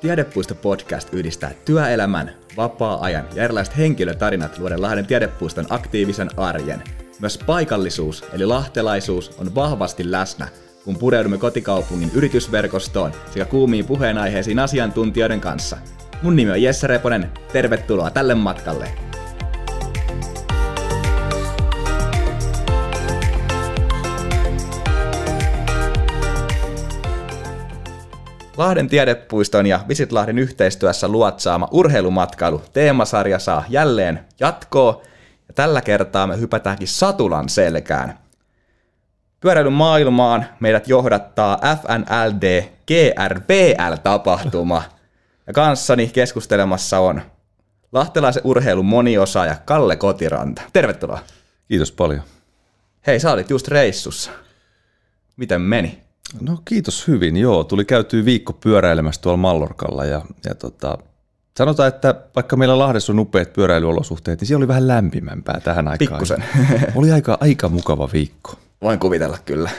Tiedepuisto podcast yhdistää työelämän, vapaa-ajan ja erilaiset henkilötarinat luoden Lahden Tiedepuiston aktiivisen arjen. Myös paikallisuus eli lahtelaisuus on vahvasti läsnä, kun pureudumme kotikaupungin yritysverkostoon sekä kuumiin puheenaiheisiin asiantuntijoiden kanssa. Mun nimi on Jesse Reponen, tervetuloa tälle matkalle! Lahden tiedepuiston ja Visit Lahden yhteistyössä luotsaama urheilumatkailu teemasarja saa jälleen jatkoa ja tällä kertaa me hypätäänkin Satulan selkään. Pyöräilyn maailmaan meidät johdattaa FNLD GRBL-tapahtuma ja kanssani keskustelemassa on lahtelaisen urheilun moniosaaja Kalle Kotiranta. Tervetuloa. Kiitos paljon. Hei, sä olit just reissussa. Miten meni? No kiitos hyvin, joo. Tuli käytyä viikko pyöräilemässä tuolla Mallorkalla ja, ja tota, sanotaan, että vaikka meillä Lahdessa on upeat pyöräilyolosuhteet, niin siellä oli vähän lämpimämpää tähän aikaan. Pikkusen. oli aika, aika mukava viikko. Voin kuvitella kyllä.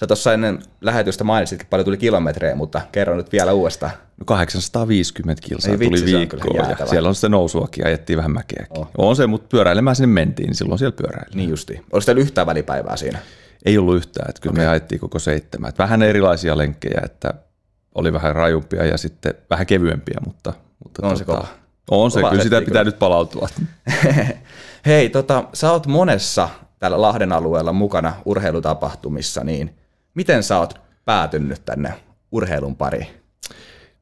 Sä tuossa ennen lähetystä mainitsit, että paljon tuli kilometrejä, mutta kerro nyt vielä uudestaan. No 850 kilsaa Ei vitsi, tuli viikkoon ja siellä on sitten nousuakin, ajettiin vähän mäkeäkin. Oh. On se, mutta pyöräilemään sinne mentiin, niin silloin siellä pyöräili. Niin justi. Oliko teillä yhtään välipäivää siinä? Ei ollut yhtään, että kyllä okay. me ajettiin koko seitsemän. Että vähän erilaisia lenkkejä, että oli vähän rajumpia ja sitten vähän kevyempiä, mutta... mutta on tota, se kova. On se, kova kyllä sitä pitää nyt palautua. Hei, tota, sä oot monessa täällä Lahden alueella mukana urheilutapahtumissa, niin miten sä oot päätynyt tänne urheilun pariin?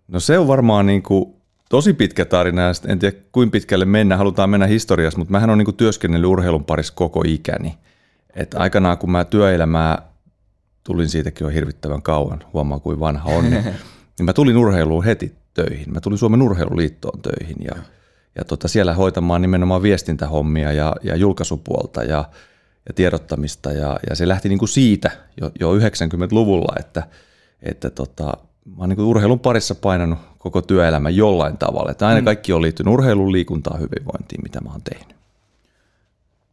No se on varmaan niin kuin tosi pitkä tarina ja en tiedä kuinka pitkälle mennään, halutaan mennä historiassa, mutta mähän on niin työskennellyt urheilun parissa koko ikäni. Et aikanaan kun mä työelämää tulin siitäkin jo hirvittävän kauan, huomaa kuin vanha on, niin, niin mä tulin urheiluun heti töihin. Mä tulin Suomen urheiluliittoon töihin ja, ja tota, siellä hoitamaan nimenomaan viestintähommia ja, ja julkaisupuolta ja, ja tiedottamista ja, ja se lähti niin kuin siitä jo, jo 90-luvulla, että, että tota, mä oon niin urheilun parissa painanut koko työelämä jollain tavalla. Että aina mm. kaikki on liittynyt urheilun, liikuntaan, hyvinvointiin, mitä mä oon tehnyt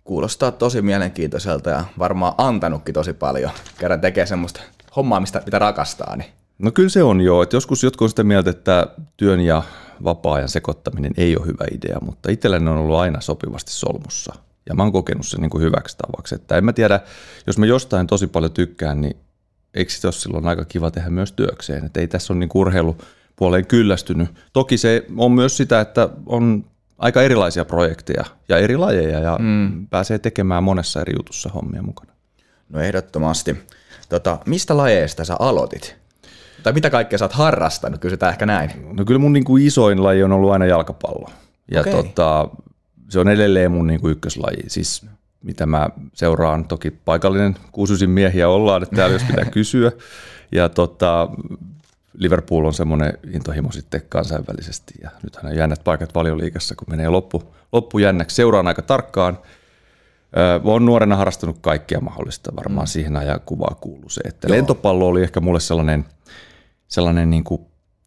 kuulostaa tosi mielenkiintoiselta ja varmaan antanutkin tosi paljon. Kerran tekee semmoista hommaa, mistä, mitä rakastaa. Niin. No kyllä se on joo. Että joskus jotkut on sitä mieltä, että työn ja vapaa-ajan sekoittaminen ei ole hyvä idea, mutta itselläni on ollut aina sopivasti solmussa. Ja mä oon kokenut sen niin kuin hyväksi tavaksi. Että en mä tiedä, jos mä jostain tosi paljon tykkään, niin eikö se ole silloin aika kiva tehdä myös työkseen. Että ei tässä ole niin urheilupuoleen kyllästynyt. Toki se on myös sitä, että on aika erilaisia projekteja ja eri lajeja ja mm. pääsee tekemään monessa eri jutussa hommia mukana. No ehdottomasti. Tota, mistä lajeista sä aloitit? Tai mitä kaikkea sä oot harrastanut? Kysytään ehkä näin. No kyllä mun niin kuin isoin laji on ollut aina jalkapallo. Ja okay. tota, se on edelleen mun niin kuin ykköslaji. Siis mitä mä seuraan, toki paikallinen kuusysin miehiä ollaan, että täällä jos pitää kysyä. Ja tota, Liverpool on semmoinen intohimo sitten kansainvälisesti ja nythän on jännät paikat valioliikassa, kun menee loppu, loppujännäksi. Seuraan aika tarkkaan. Olen nuorena harrastanut kaikkia mahdollista, varmaan mm. siihen ajan kuvaa kuuluu se, että Joo. lentopallo oli ehkä mulle sellainen, sellainen niin kuin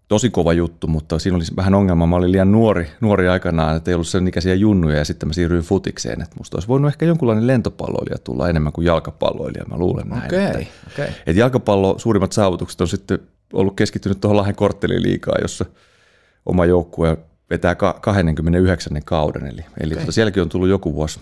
tosi kova juttu, mutta siinä oli vähän ongelma. Mä olin liian nuori, nuori aikanaan, että ei ollut sen ikäisiä junnuja ja sitten mä siirryin futikseen. Että musta olisi voinut ehkä jonkunlainen lentopalloilija tulla enemmän kuin jalkapalloilija, mä luulen näin. Okay, että, okay. että jalkapallo, suurimmat saavutukset on sitten ollut keskittynyt tuohon Lahden kortteliliikaa, jossa oma joukkue vetää 29. kauden. Eli, eli okay. Tota sielläkin on tullut joku vuosi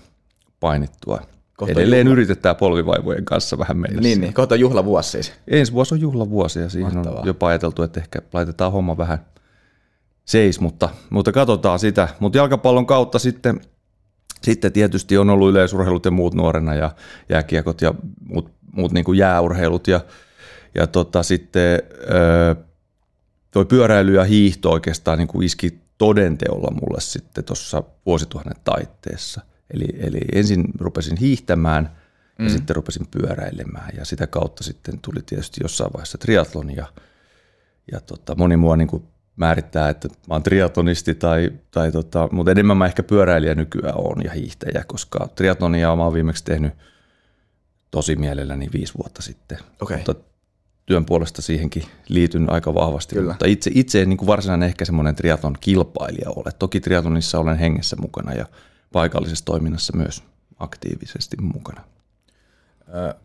painittua. Kohta Edelleen juhla. yritetään polvivaivojen kanssa vähän meillä. Niin, niin. kohta juhlavuosi siis. Ensi vuosi on juhlavuosi ja siihen Mahtavaa. on jopa ajateltu, että ehkä laitetaan homma vähän seis, mutta, mutta katsotaan sitä. Mutta jalkapallon kautta sitten, sitten tietysti on ollut yleisurheilut ja muut nuorena ja jääkiekot ja muut, muut niin kuin jääurheilut ja ja tota, sitten tuo pyöräily ja hiihto oikeastaan niin kuin iski todenteolla mulle sitten tuossa vuosituhannen taitteessa. Eli, eli ensin rupesin hiihtämään ja mm. sitten rupesin pyöräilemään ja sitä kautta sitten tuli tietysti jossain vaiheessa triatlon ja, ja tota, moni mua niin kuin määrittää, että mä oon triatlonisti tai, tai tota, mutta enemmän mä ehkä pyöräilijä nykyään on ja hiihtäjä, koska triatlonia mä oon viimeksi tehnyt tosi mielelläni viisi vuotta sitten. Okay. Mutta työn puolesta siihenkin liityn aika vahvasti, Kyllä. mutta itse, itse en niin kuin varsinainen ehkä semmoinen triatlon kilpailija ole. Toki triatlonissa olen hengessä mukana ja paikallisessa toiminnassa myös aktiivisesti mukana.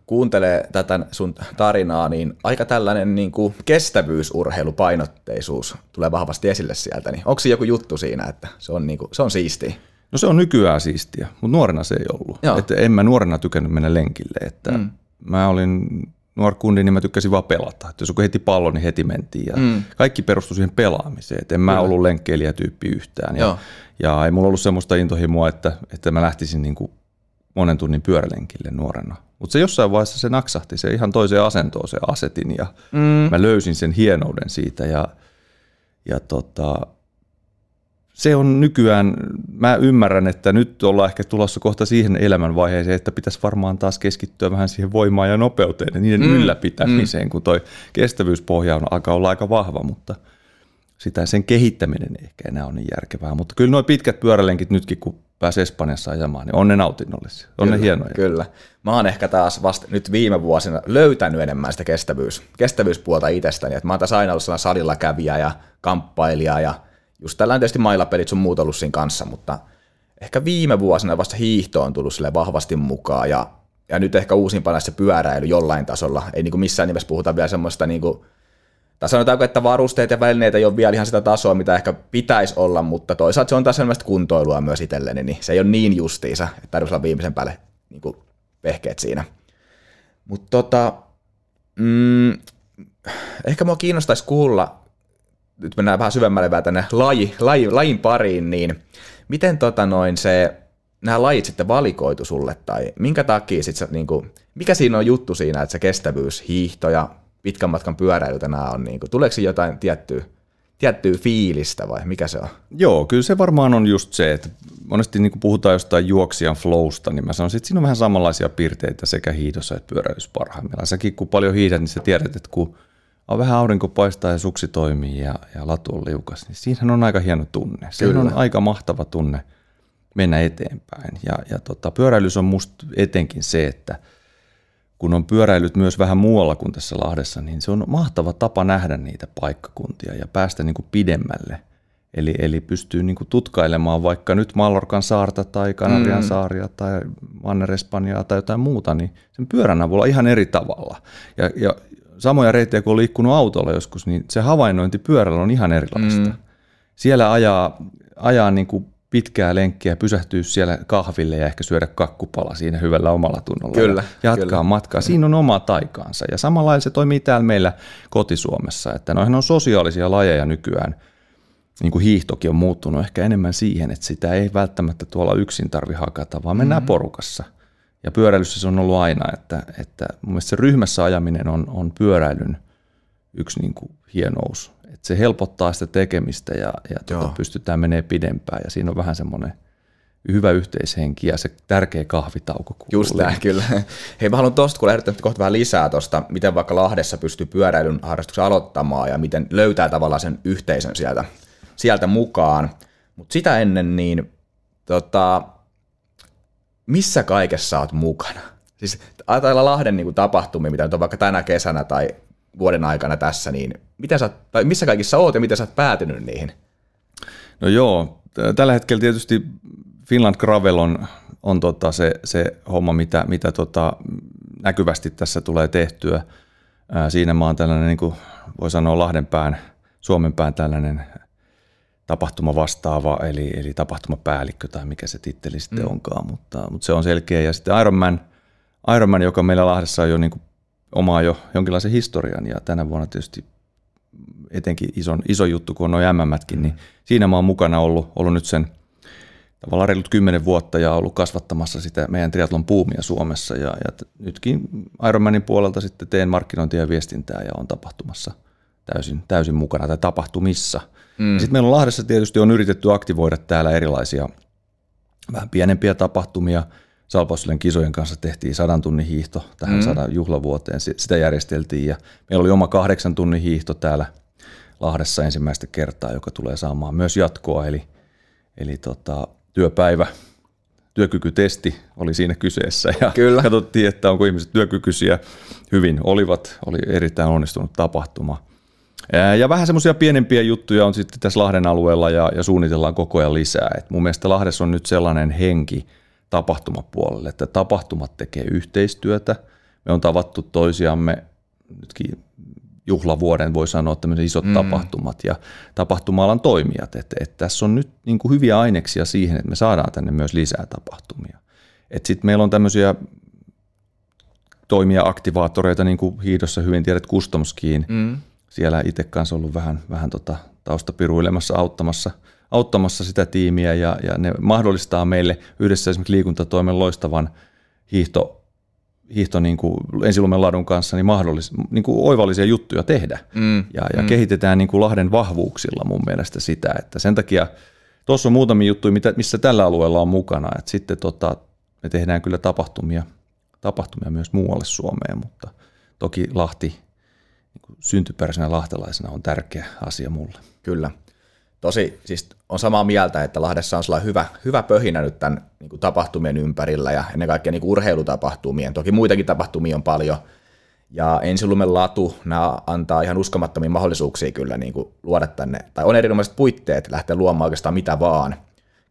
kuuntelee tätä sun tarinaa, niin aika tällainen niin kuin kestävyysurheilupainotteisuus tulee vahvasti esille sieltä. Niin onko se joku juttu siinä, että se on, niin kuin, se on siistiä? No se on nykyään siistiä, mutta nuorena se ei ollut. Että en mä nuorena tykännyt mennä lenkille. Että mm. Mä olin nuori kundi, niin mä tykkäsin vaan pelata. Että jos joku heti pallo, niin heti mentiin. Ja mm. Kaikki perustui siihen pelaamiseen. Et en mä ollut lenkkeilijätyyppi yhtään. Ja, ja ei mulla ollut semmoista intohimoa, että, että mä lähtisin niin kuin monen tunnin pyörälenkille nuorena. Mutta se jossain vaiheessa se naksahti, se ihan toiseen asentoon se asetin ja mm. mä löysin sen hienouden siitä ja, ja tota, se on nykyään, mä ymmärrän, että nyt ollaan ehkä tulossa kohta siihen elämänvaiheeseen, että pitäisi varmaan taas keskittyä vähän siihen voimaan ja nopeuteen ja niiden mm. ylläpitämiseen, mm. kun toi kestävyyspohja on, alkaa olla aika vahva, mutta sitä sen kehittäminen ei ehkä enää ole niin järkevää. Mutta kyllä nuo pitkät pyörälenkit nytkin, kun pääsee Espanjassa ajamaan, niin on ne nautinnollisia, on kyllä, ne hienoja. Kyllä. Mä oon ehkä taas vasta nyt viime vuosina löytänyt enemmän sitä kestävyys, kestävyyspuolta itsestäni. Et mä oon taas aina ollut sellainen salilla kävijä ja kamppailija ja just tällainen tietysti mailapelit sun muut ollut siinä kanssa, mutta ehkä viime vuosina vasta hiihto on tullut sille vahvasti mukaan ja, ja nyt ehkä uusimpana se pyöräily jollain tasolla. Ei niin kuin missään nimessä puhuta vielä semmoista niin kuin tai sanotaanko, että varusteet ja välineet ei ole vielä ihan sitä tasoa, mitä ehkä pitäisi olla, mutta toisaalta se on taas sellaista kuntoilua myös itselleni, niin se ei ole niin justiisa, että tarvitsisi olla viimeisen päälle niin kuin siinä. Mutta tota, mm, ehkä mua kiinnostaisi kuulla, nyt mennään vähän syvemmälle vähän tänne laji, laji, lajin pariin, niin miten tota noin se, nämä lajit sitten valikoitu sulle, tai minkä takia sit sä, niin kuin, mikä siinä on juttu siinä, että se kestävyys, hiihto ja pitkän matkan pyöräily tänään on, niin kuin, tuleeko jotain tiettyä, tiettyä fiilistä vai mikä se on? Joo, kyllä se varmaan on just se, että monesti niin kuin puhutaan jostain juoksijan flowsta, niin mä sanoisin, että siinä on vähän samanlaisia piirteitä sekä hiidossa että pyöräilyssä parhaimmillaan. Säkin kun paljon hiidät, niin sä tiedät, että kun on vähän aurinko paistaa ja suksi toimii ja, ja latu on liukas, niin siinähän on aika hieno tunne. Se on aika mahtava tunne mennä eteenpäin. Ja, ja tota, pyöräilys on musta etenkin se, että – kun on pyöräillyt myös vähän muualla kuin tässä Lahdessa, niin se on mahtava tapa nähdä niitä paikkakuntia ja päästä niin kuin pidemmälle. Eli, eli pystyy niin kuin tutkailemaan vaikka nyt Mallorcan saarta tai Kanarian mm. saaria tai Manner-Espanjaa tai jotain muuta, niin sen pyörän avulla ihan eri tavalla. Ja, ja samoja reittejä kun on liikkunut autolla joskus, niin se havainnointi pyörällä on ihan erilaista. Mm. Siellä ajaa, ajaa niin kuin pitkää lenkkiä, pysähtyä siellä kahville ja ehkä syödä kakkupala siinä hyvällä omalla tunnolla. Kyllä. Jatkaa kyllä. matkaa. Siinä on oma taikaansa. Ja samalla se toimii täällä meillä kotisuomessa. Että noihin on sosiaalisia lajeja nykyään. Niin kuin hiihtokin on muuttunut ehkä enemmän siihen, että sitä ei välttämättä tuolla yksin tarvi hakata, vaan mennään mm-hmm. porukassa. Ja pyöräilyssä se on ollut aina, että, että mun mielestä se ryhmässä ajaminen on, on pyöräilyn yksi niin kuin hienous että se helpottaa sitä tekemistä ja, ja tuota, pystytään menemään pidempään ja siinä on vähän semmoinen hyvä yhteishenki ja se tärkeä kahvitauko. Just näin, kyllä. Hei, mä haluan tuosta kuulla erittäin kohta vähän lisää tuosta, miten vaikka Lahdessa pystyy pyöräilyn harrastuksen aloittamaan ja miten löytää tavallaan sen yhteisön sieltä, sieltä mukaan. Mutta sitä ennen, niin tota, missä kaikessa oot mukana? Siis ajatellaan Lahden niin kuin tapahtumia, mitä nyt on vaikka tänä kesänä tai vuoden aikana tässä, niin miten sä, tai missä kaikissa oot ja miten sä oot päätynyt niihin? No joo, tällä hetkellä tietysti Finland Gravel on, on tota se, se homma, mitä, mitä tota näkyvästi tässä tulee tehtyä. Siinä mä oon tällainen, niin kuin voi sanoa Lahdenpään, Suomenpään tällainen tapahtuma vastaava, eli, eli tapahtumapäällikkö tai mikä se titteli sitten mm. onkaan, mutta, mutta se on selkeä. Ja sitten Ironman, Ironman joka meillä Lahdessa on jo niin kuin omaa jo jonkinlaisen historian ja tänä vuonna tietysti etenkin ison, iso juttu, kun on noin MMtkin, niin siinä mä oon mukana ollut, ollut nyt sen tavallaan reilut kymmenen vuotta ja ollut kasvattamassa sitä meidän triatlon puumia Suomessa ja, ja nytkin Ironmanin puolelta sitten teen markkinointia ja viestintää ja on tapahtumassa täysin, täysin mukana tai tapahtumissa. Mm. Sitten meillä on Lahdessa tietysti on yritetty aktivoida täällä erilaisia vähän pienempiä tapahtumia – Salpausselän kisojen kanssa tehtiin sadan tunnin hiihto tähän mm. sadan juhlavuoteen. Sitä järjesteltiin ja meillä oli oma kahdeksan tunnin hiihto täällä Lahdessa ensimmäistä kertaa, joka tulee saamaan myös jatkoa. Eli, eli tota, työpäivä, työkykytesti oli siinä kyseessä ja Kyllä. katsottiin, että onko ihmiset työkykyisiä. Hyvin olivat, oli erittäin onnistunut tapahtuma. Ja vähän semmoisia pienempiä juttuja on sitten tässä Lahden alueella ja, ja suunnitellaan koko ajan lisää. Et mun mielestä Lahdessa on nyt sellainen henki – tapahtumapuolelle, että tapahtumat tekee yhteistyötä me on tavattu toisiamme nytkin juhlavuoden voi sanoa tämmöiset isot mm. tapahtumat ja tapahtuma toimijat. Että et tässä on nyt niin kuin hyviä aineksia siihen, että me saadaan tänne myös lisää tapahtumia. Sitten meillä on tämmöisiä toimia aktivaattoreita, niin kuin Hiidossa hyvin tiedät, Customskiin. Mm. Siellä itse kanssa ollut vähän, vähän tota taustapiruilemassa, auttamassa, auttamassa sitä tiimiä ja, ja ne mahdollistaa meille yhdessä esimerkiksi liikuntatoimen loistavan hiihto hiihto niin kuin ensilumen ladun kanssa niin, mahdollis, niin kuin oivallisia juttuja tehdä. Mm, ja, ja mm. kehitetään niin kuin Lahden vahvuuksilla mun mielestä sitä, että sen takia tuossa on muutamia juttuja, mitä, missä tällä alueella on mukana, että sitten tota, me tehdään kyllä tapahtumia, tapahtumia myös muualle Suomeen, mutta toki Lahti niin syntyperäisenä lahtelaisena on tärkeä asia mulle. Kyllä tosi, siis on samaa mieltä, että Lahdessa on sellainen hyvä, hyvä pöhinä nyt tämän niin kuin tapahtumien ympärillä ja ennen kaikkea niin kuin urheilutapahtumien. Toki muitakin tapahtumia on paljon. Ja ensilumen latu, nämä antaa ihan uskomattomia mahdollisuuksia kyllä niin kuin luoda tänne, tai on erinomaiset puitteet lähteä luomaan oikeastaan mitä vaan.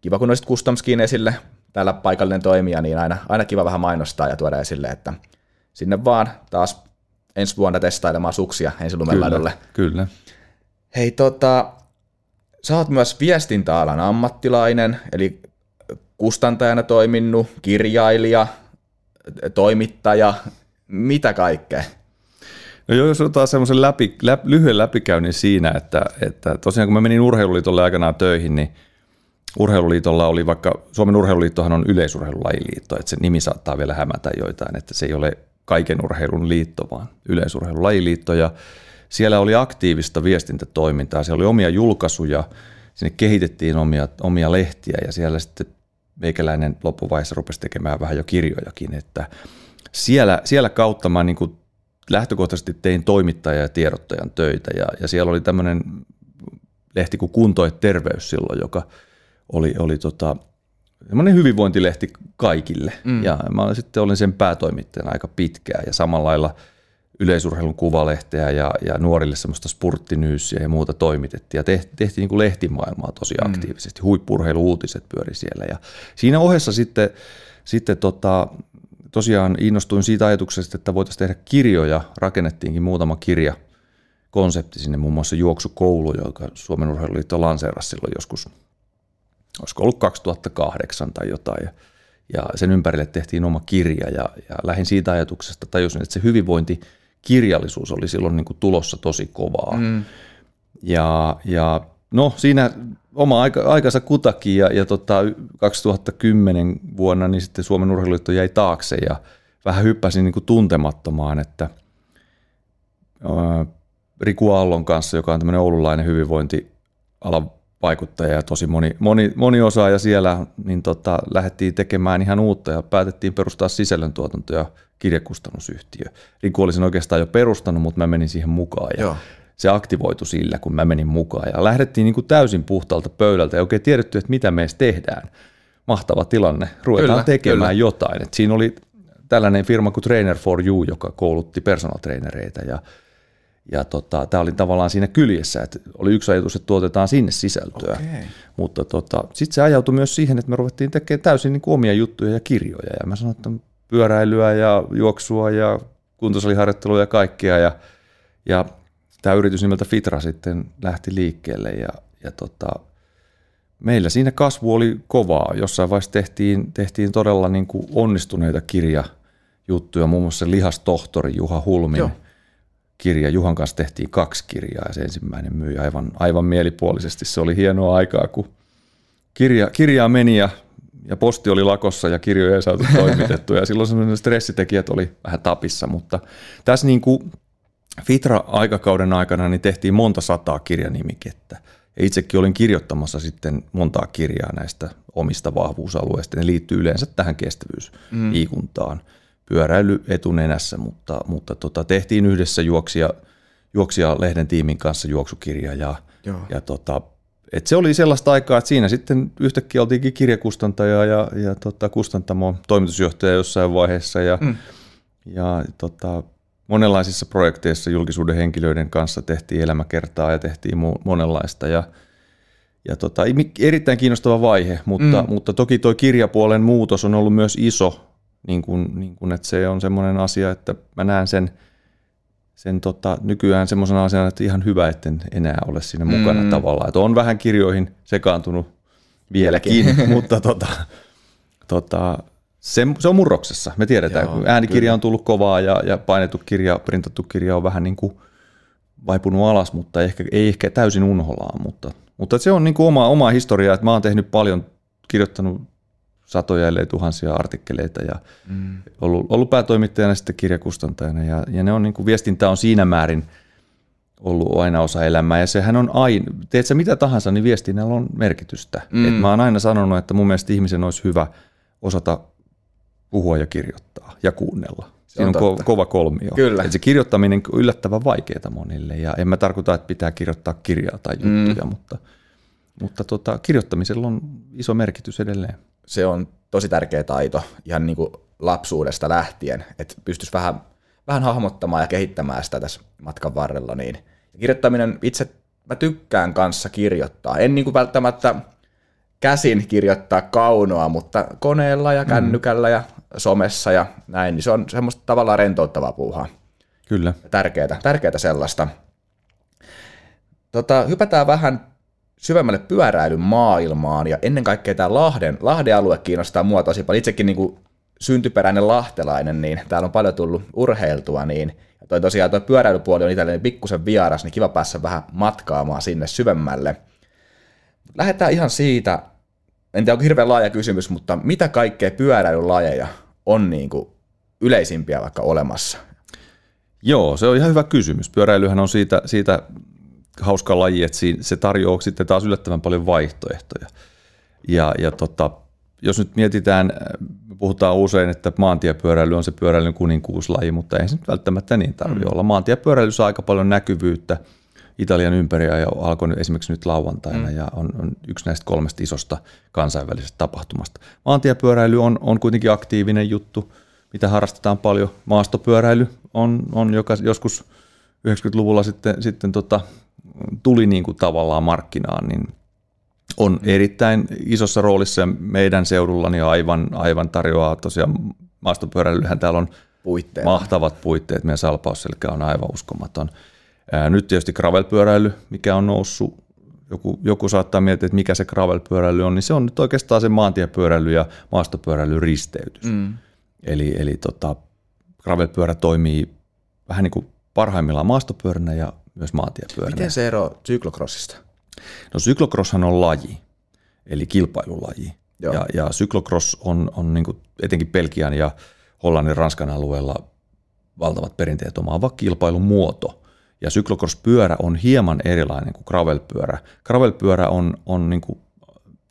Kiva, kun olisit Customskin esille, täällä paikallinen toimija, niin aina, aina kiva vähän mainostaa ja tuoda esille, että sinne vaan taas ensi vuonna testailemaan suksia ensilumen kyllä. Kyllä. Hei, tota, sä oot myös viestintäalan ammattilainen, eli kustantajana toiminut, kirjailija, toimittaja, mitä kaikkea? No joo, jos otetaan semmoisen läpi, läp, lyhyen läpikäynnin siinä, että, että tosiaan kun mä menin Urheiluliitolle aikanaan töihin, niin Urheiluliitolla oli vaikka, Suomen Urheiluliittohan on yleisurheilulajiliitto, että se nimi saattaa vielä hämätä joitain, että se ei ole kaiken urheilun liitto, vaan yleisurheilulajiliitto. Ja siellä oli aktiivista viestintätoimintaa, siellä oli omia julkaisuja, sinne kehitettiin omia, omia lehtiä ja siellä sitten meikäläinen loppuvaiheessa rupesi tekemään vähän jo kirjojakin, että siellä, siellä kautta mä niin kuin lähtökohtaisesti tein toimittaja ja tiedottajan töitä. Ja, ja siellä oli tämmöinen lehti kuin Kunto ja terveys silloin, joka oli, oli tota, semmoinen hyvinvointilehti kaikille. Mm. Ja mä sitten olin sen päätoimittajana aika pitkään ja samalla lailla – yleisurheilun kuvalehteä ja, ja nuorille semmoista spurttinyyssiä ja muuta toimitettiin. Ja tehtiin, tehtiin niin kuin lehtimaailmaa tosi mm. aktiivisesti. Huippurheilu-uutiset pyöri siellä. Ja siinä ohessa sitten, sitten tota, tosiaan innostuin siitä ajatuksesta, että voitaisiin tehdä kirjoja. Rakennettiinkin muutama kirja konsepti sinne, muun muassa Juoksukoulu, joka Suomen urheiluliitto lanseerasi silloin joskus, olisiko ollut 2008 tai jotain. Ja, ja sen ympärille tehtiin oma kirja ja, ja lähdin siitä ajatuksesta, tajusin, että se hyvinvointi – kirjallisuus oli silloin niin kuin tulossa tosi kovaa. Mm. Ja, ja no siinä oma aika, aikansa kutakin ja, ja tota, 2010 vuonna niin sitten Suomen urheiluliitto jäi taakse ja vähän hyppäsin niin kuin tuntemattomaan, että ää, Riku Aallon kanssa, joka on tämmöinen oululainen hyvinvointialan vaikuttaja ja tosi moni, moni, moni osaaja siellä, niin tota, lähdettiin tekemään ihan uutta ja päätettiin perustaa sisällöntuotanto ja kirjakustannusyhtiö. Riku oli sen oikeastaan jo perustanut, mutta mä menin siihen mukaan ja Joo. se aktivoitu sillä, kun mä menin mukaan. Ja lähdettiin niin kuin täysin puhtaalta pöydältä ja oikein tiedetty, että mitä me tehdään. Mahtava tilanne, ruvetaan kyllä, tekemään kyllä. jotain. Et siinä oli tällainen firma kuin Trainer for You, joka koulutti personal trainereita ja ja tota, tämä oli tavallaan siinä kyljessä, että oli yksi ajatus, että tuotetaan sinne sisältöä. Okay. Mutta tota, sitten se ajautui myös siihen, että me ruvettiin tekemään täysin niin omia juttuja ja kirjoja. Ja mä sanoin, että pyöräilyä ja juoksua ja kuntosaliharjoittelua ja kaikkea. Ja, ja tämä yritys nimeltä Fitra sitten lähti liikkeelle ja, ja tota, meillä siinä kasvu oli kovaa. Jossain vaiheessa tehtiin, tehtiin todella niin kuin onnistuneita kirjajuttuja, muun muassa lihastohtori Juha Hulmin Joo. Kirja. Juhan kanssa tehtiin kaksi kirjaa ja se ensimmäinen myi aivan, aivan mielipuolisesti. Se oli hienoa aikaa, kun kirja, kirjaa meni ja ja posti oli lakossa ja kirjoja ei saatu toimitettua ja silloin semmoinen stressitekijät oli vähän tapissa, mutta tässä niin kuin Fitra-aikakauden aikana niin tehtiin monta sataa kirjanimikettä. Ja itsekin olin kirjoittamassa sitten montaa kirjaa näistä omista vahvuusalueista. Ne liittyy yleensä tähän kestävyysliikuntaan. Mm. Pyöräily etunenässä, mutta, mutta tota, tehtiin yhdessä juoksia, juoksia lehden tiimin kanssa juoksukirja ja, ja tota, et se oli sellaista aikaa, että siinä sitten yhtäkkiä oltiinkin kirjakustantaja ja, ja tota, kustantamo toimitusjohtaja jossain vaiheessa ja, mm. ja tota, monenlaisissa projekteissa julkisuuden henkilöiden kanssa tehtiin elämäkertaa ja tehtiin monenlaista ja, ja tota, erittäin kiinnostava vaihe, mutta, mm. mutta toki tuo kirjapuolen muutos on ollut myös iso niin kuin, niin kuin, että se on semmoinen asia, että mä näen sen, sen tota, nykyään semmoisen asian, että ihan hyvä, etten enää ole siinä mukana mm. tavallaan. Että on vähän kirjoihin sekaantunut vieläkin, mutta tota, tota, se, se on murroksessa. Me tiedetään, Joo, kun äänikirja kyllä. on tullut kovaa ja, ja painettu kirja, printattu kirja on vähän niin kuin vaipunut alas, mutta ei ehkä, ei ehkä täysin unholaan. Mutta, mutta se on niin kuin oma, oma historia, että mä oon tehnyt paljon, kirjoittanut satoja ellei tuhansia artikkeleita ja mm. ollut, ollut päätoimittajana sitten kirjakustantajana ja, ja ne on niin kuin, viestintä on siinä määrin ollut aina osa elämää ja sehän on aina, teet sä mitä tahansa, niin viestinnällä on merkitystä. Mm. Et mä oon aina sanonut, että mun mielestä ihmisen olisi hyvä osata puhua ja kirjoittaa ja kuunnella. Siinä on, on ko- kova kolmio. Kyllä. Et se kirjoittaminen on yllättävän vaikeaa monille ja en mä tarkoita, että pitää kirjoittaa kirjaa tai juttuja, mm. mutta, mutta tota, kirjoittamisella on iso merkitys edelleen se on tosi tärkeä taito ihan niin kuin lapsuudesta lähtien, että pystyisi vähän, vähän hahmottamaan ja kehittämään sitä tässä matkan varrella. Niin. kirjoittaminen, itse mä tykkään kanssa kirjoittaa. En niin kuin välttämättä käsin kirjoittaa kaunoa, mutta koneella ja mm. kännykällä mm. ja somessa ja näin, niin se on semmoista tavallaan rentouttavaa puuhaa. Kyllä. Tärkeää, tärkeää sellaista. Tota, hypätään vähän syvemmälle pyöräilyn maailmaan ja ennen kaikkea tämä Lahden, Lahden alue kiinnostaa mua tosi paljon. Itsekin niin kuin syntyperäinen lahtelainen, niin täällä on paljon tullut urheiltua, niin toi tosiaan toi pyöräilypuoli on itselleni pikkusen vieras, niin kiva päässä vähän matkaamaan sinne syvemmälle. Lähdetään ihan siitä, en tiedä onko hirveän laaja kysymys, mutta mitä kaikkea pyöräilylajeja on niin kuin yleisimpiä vaikka olemassa? Joo, se on ihan hyvä kysymys. Pyöräilyhän on siitä, siitä hauska laji, että se tarjoaa sitten taas yllättävän paljon vaihtoehtoja. Ja, ja tota, jos nyt mietitään, puhutaan usein, että maantiepyöräily on se pyöräilyn kuninkuuslaji, mutta ei se nyt välttämättä niin tarvitse mm. olla. Maantiepyöräily saa aika paljon näkyvyyttä Italian ympäri ja alkoi esimerkiksi nyt lauantaina mm. ja on, on yksi näistä kolmesta isosta kansainvälisestä tapahtumasta. Maantiepyöräily on, on kuitenkin aktiivinen juttu, mitä harrastetaan paljon. Maastopyöräily on, on joka, joskus 90-luvulla sitten, sitten tota, tuli niin kuin tavallaan markkinaan, niin on erittäin isossa roolissa meidän seudullani aivan, aivan tarjoaa tosiaan maastopyöräilyhän täällä on Puitteet. mahtavat puitteet, meidän salpausselkä on aivan uskomaton. Nyt tietysti gravelpyöräily, mikä on noussut, joku, joku saattaa miettiä, että mikä se gravelpyöräily on, niin se on nyt oikeastaan se maantiepyöräily ja maastopyöräily risteytys. Mm. Eli, eli tota, gravelpyörä toimii vähän niin kuin parhaimmillaan maastopyöränä ja myös maantiepyöränä. Miten se ero syklokrossista? No syklokrosshan on laji, eli kilpailulaji. Joo. Ja, ja syklokross on, on niin etenkin Pelkian ja Hollannin Ranskan alueella valtavat perinteet omaava kilpailumuoto. Ja syklokross-pyörä on hieman erilainen kuin gravelpyörä. Gravelpyörä on, on niin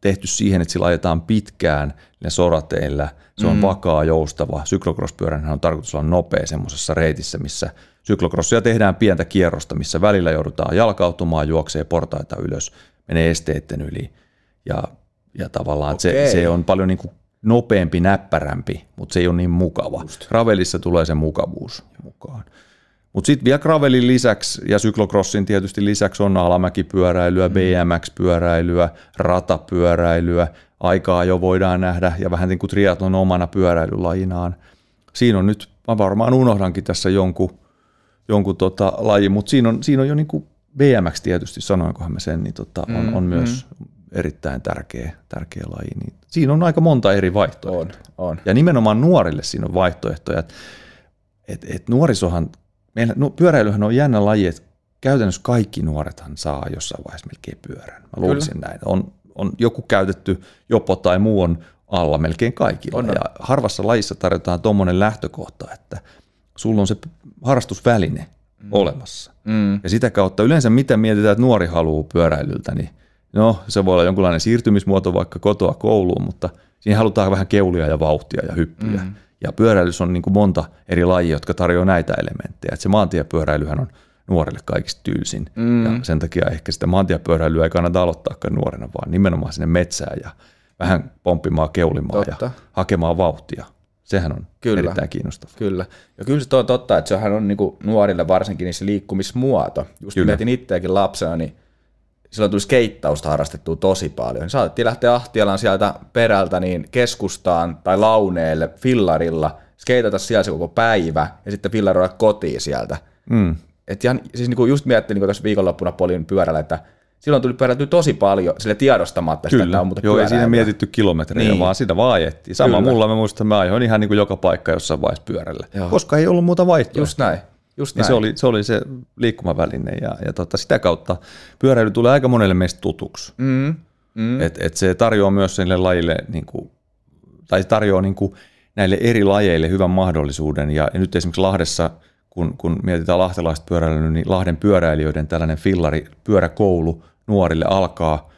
tehty siihen, että sillä ajetaan pitkään ne sorateillä. Se on mm. vakaa, joustava. Syklokross-pyöränhän on tarkoitus olla nopea semmoisessa reitissä, missä Syklokrossia tehdään pientä kierrosta, missä välillä joudutaan jalkautumaan, juoksee portaita ylös, menee esteiden yli. Ja, ja tavallaan se, se on paljon niin kuin nopeampi, näppärämpi, mutta se ei ole niin mukava. Just. Ravelissa tulee se mukavuus mukaan. Mutta sitten vielä gravelin lisäksi ja syklokrossin tietysti lisäksi on alamäkipyöräilyä, mm. BMX-pyöräilyä, ratapyöräilyä. Aikaa jo voidaan nähdä ja vähän niin kuin triatlon omana pyöräilylajinaan. Siinä on nyt, mä varmaan unohdankin tässä jonkun jonkun tota, laji, mutta siinä on, siinä on jo niin kuin BMX tietysti, sanoinkohan mä sen, niin tota, on, mm, on myös mm. erittäin tärkeä, tärkeä laji. Niin siinä on aika monta eri vaihtoehtoa. On, on. Ja nimenomaan nuorille siinä on vaihtoehtoja. Että et, et nuorisohan, meillä, no, pyöräilyhän on jännä laji, että käytännössä kaikki nuorethan saa jossain vaiheessa melkein pyörän. Mä luulisin Kyllä. näin. On, on joku käytetty jopo tai muu on alla melkein kaikilla. On, on. Ja harvassa lajissa tarjotaan tuommoinen lähtökohta, että sulla on se harrastusväline mm. olemassa. Mm. Ja sitä kautta yleensä mitä mietitään, että nuori haluaa pyöräilyltä, niin no se voi olla jonkunlainen siirtymismuoto vaikka kotoa kouluun, mutta siinä halutaan vähän keulia ja vauhtia ja hyppyjä. Mm. Ja pyöräilys on niin kuin monta eri lajia, jotka tarjoaa näitä elementtejä. Et se maantiepyöräilyhän on nuorille kaikista tylsin. Mm. Ja sen takia ehkä sitä maantiepyöräilyä ei kannata aloittaakaan nuorena, vaan nimenomaan sinne metsään ja vähän pomppimaan keulimaan Totta. ja hakemaan vauhtia. Sehän on kyllä, erittäin kiinnostavaa. Kyllä. Ja kyllä se on totta, että sehän on niin nuorille varsinkin niissä liikkumismuoto. Just kyllä. mietin itseäkin lapsena, niin silloin tuli skeittausta harrastettua tosi paljon. Niin saatettiin lähteä Ahtialan sieltä perältä niin keskustaan tai launeelle fillarilla, skeitata siellä se koko päivä ja sitten fillaroida kotiin sieltä. Mm. Et ihan, siis niinku just miettii niinku tässä viikonloppuna polin pyörällä, että silloin tuli pyörätty tosi paljon sille tiedostamatta sitä, Kyllä. että on Joo, ei siinä mietitty kilometrejä, niin. vaan sitä vaan ajettiin. Sama Kyllä. mulla, mä muistan, mä ajoin ihan niin kuin joka paikka jossain vaiheessa pyörällä, Joo. koska ei ollut muuta vaihtoehtoa. Just näin. Just näin. Se, oli, se oli se liikkumaväline ja, ja tota, sitä kautta pyöräily tulee aika monelle meistä tutuksi. Mm, mm. Et, et se tarjoaa myös sille lajille, niin kuin, tai tarjoaa niin kuin näille eri lajeille hyvän mahdollisuuden. Ja, ja nyt esimerkiksi Lahdessa, kun, kun mietitään lahtelaista pyöräilyä, niin Lahden pyöräilijöiden tällainen fillari pyöräkoulu nuorille alkaa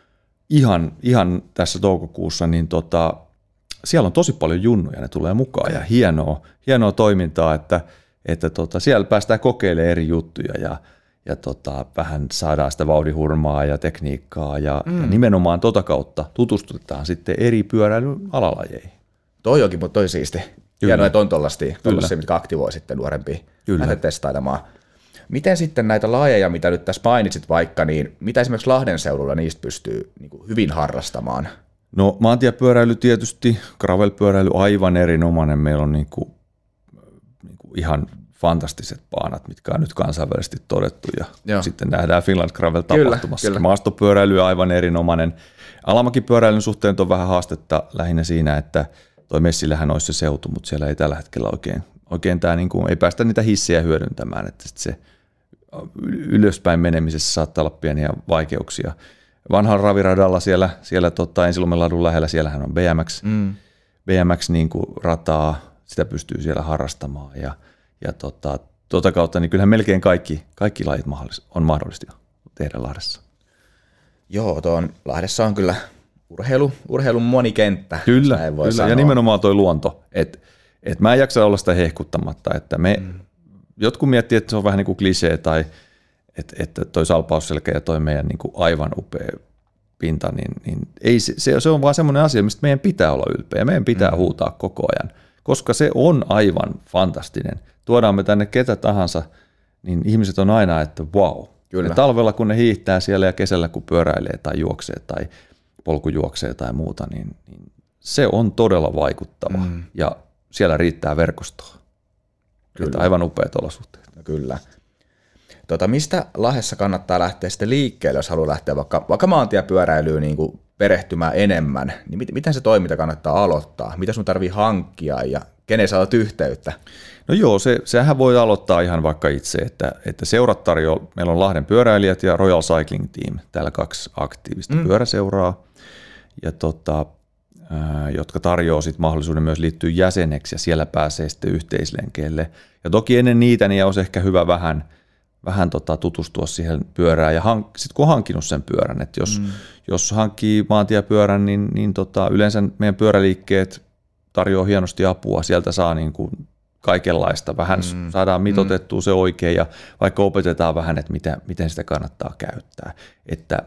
ihan, ihan tässä toukokuussa, niin tota, siellä on tosi paljon junnuja, ne tulee mukaan ja hienoa, hienoa toimintaa, että – että tota, siellä päästään kokeilemaan eri juttuja ja, ja tota, vähän saadaan sitä vauhdihurmaa ja tekniikkaa ja, mm. ja nimenomaan tota kautta tutustutetaan sitten eri pyöräilyn alalajeihin. Toi onkin, mutta toi siisti. Kyllä. Hienoa, että on tollaisia, mitkä aktivoi sitten nuorempia Kyllä. testailemaan. Miten sitten näitä lajeja, mitä nyt tässä mainitsit vaikka, niin mitä esimerkiksi Lahden seudulla niistä pystyy niin kuin hyvin harrastamaan? No maantiepyöräily tietysti, gravelpyöräily aivan erinomainen. Meillä on niin kuin ihan fantastiset paanat, mitkä on nyt kansainvälisesti todettu ja Joo. sitten nähdään Finland Gravel tapahtumassa. Kyllä, kyllä. Maastopyöräily on aivan erinomainen. Alamakipyöräilyn suhteen on vähän haastetta lähinnä siinä, että toi Messillähän olisi se seutu, mutta siellä ei tällä hetkellä oikein, oikein tämä niin kuin, ei päästä niitä hissejä hyödyntämään, että se ylöspäin menemisessä saattaa olla pieniä vaikeuksia. Vanhan raviradalla siellä, siellä tota, Ensilumen lähellä, siellähän on BMX, mm. BMX niin kuin rataa, sitä pystyy siellä harrastamaan ja, ja tota, tuota kautta niin kyllähän melkein kaikki, kaikki lajit on mahdollista tehdä Lahdessa. Joo, tuon Lahdessa on kyllä urheilu, urheilun monikenttä. Kyllä, voi kyllä. Sanoa. ja nimenomaan tuo luonto. Et, et mä en jaksa olla sitä hehkuttamatta, että me, mm. jotkut miettii, että se on vähän niin kuin klisee tai että, että toi salpausselkä ja toi meidän niin kuin aivan upea pinta, niin, niin ei, se, se on vaan semmoinen asia, mistä meidän pitää olla ylpeä. Meidän pitää mm. huutaa koko ajan koska se on aivan fantastinen. Tuodaan me tänne ketä tahansa, niin ihmiset on aina, että wow. Kyllä. Ja talvella kun ne hiihtää siellä ja kesällä kun pyöräilee tai juoksee tai polkujuoksee tai muuta, niin, niin se on todella vaikuttava mm. ja siellä riittää verkostoa. Kyllä. Että aivan upeat olosuhteet. No kyllä. Tota, mistä Lahdessa kannattaa lähteä sitten liikkeelle, jos haluaa lähteä vaikka, vaikka maantiepyöräilyyn niin kuin perehtymään enemmän, niin mit, miten se toiminta kannattaa aloittaa? Mitä sun tarvii hankkia ja kenen sä olet yhteyttä? No joo, se, sehän voi aloittaa ihan vaikka itse, että, että seurat tarjoaa, meillä on Lahden pyöräilijät ja Royal Cycling Team, täällä kaksi aktiivista mm. pyöräseuraa, ja tota, jotka tarjoaa sit mahdollisuuden myös liittyä jäseneksi ja siellä pääsee sitten yhteislenkeille. Ja toki ennen niitä niin olisi ehkä hyvä vähän – vähän tota, tutustua siihen pyörään ja hank, sitten kun on hankkinut sen pyörän, että jos, mm. jos hankkii maantiepyörän, niin, niin tota, yleensä meidän pyöräliikkeet tarjoaa hienosti apua, sieltä saa niin kuin kaikenlaista, vähän mm. saadaan mitotettua mm. se oikein ja vaikka opetetaan vähän, että miten, miten sitä kannattaa käyttää, että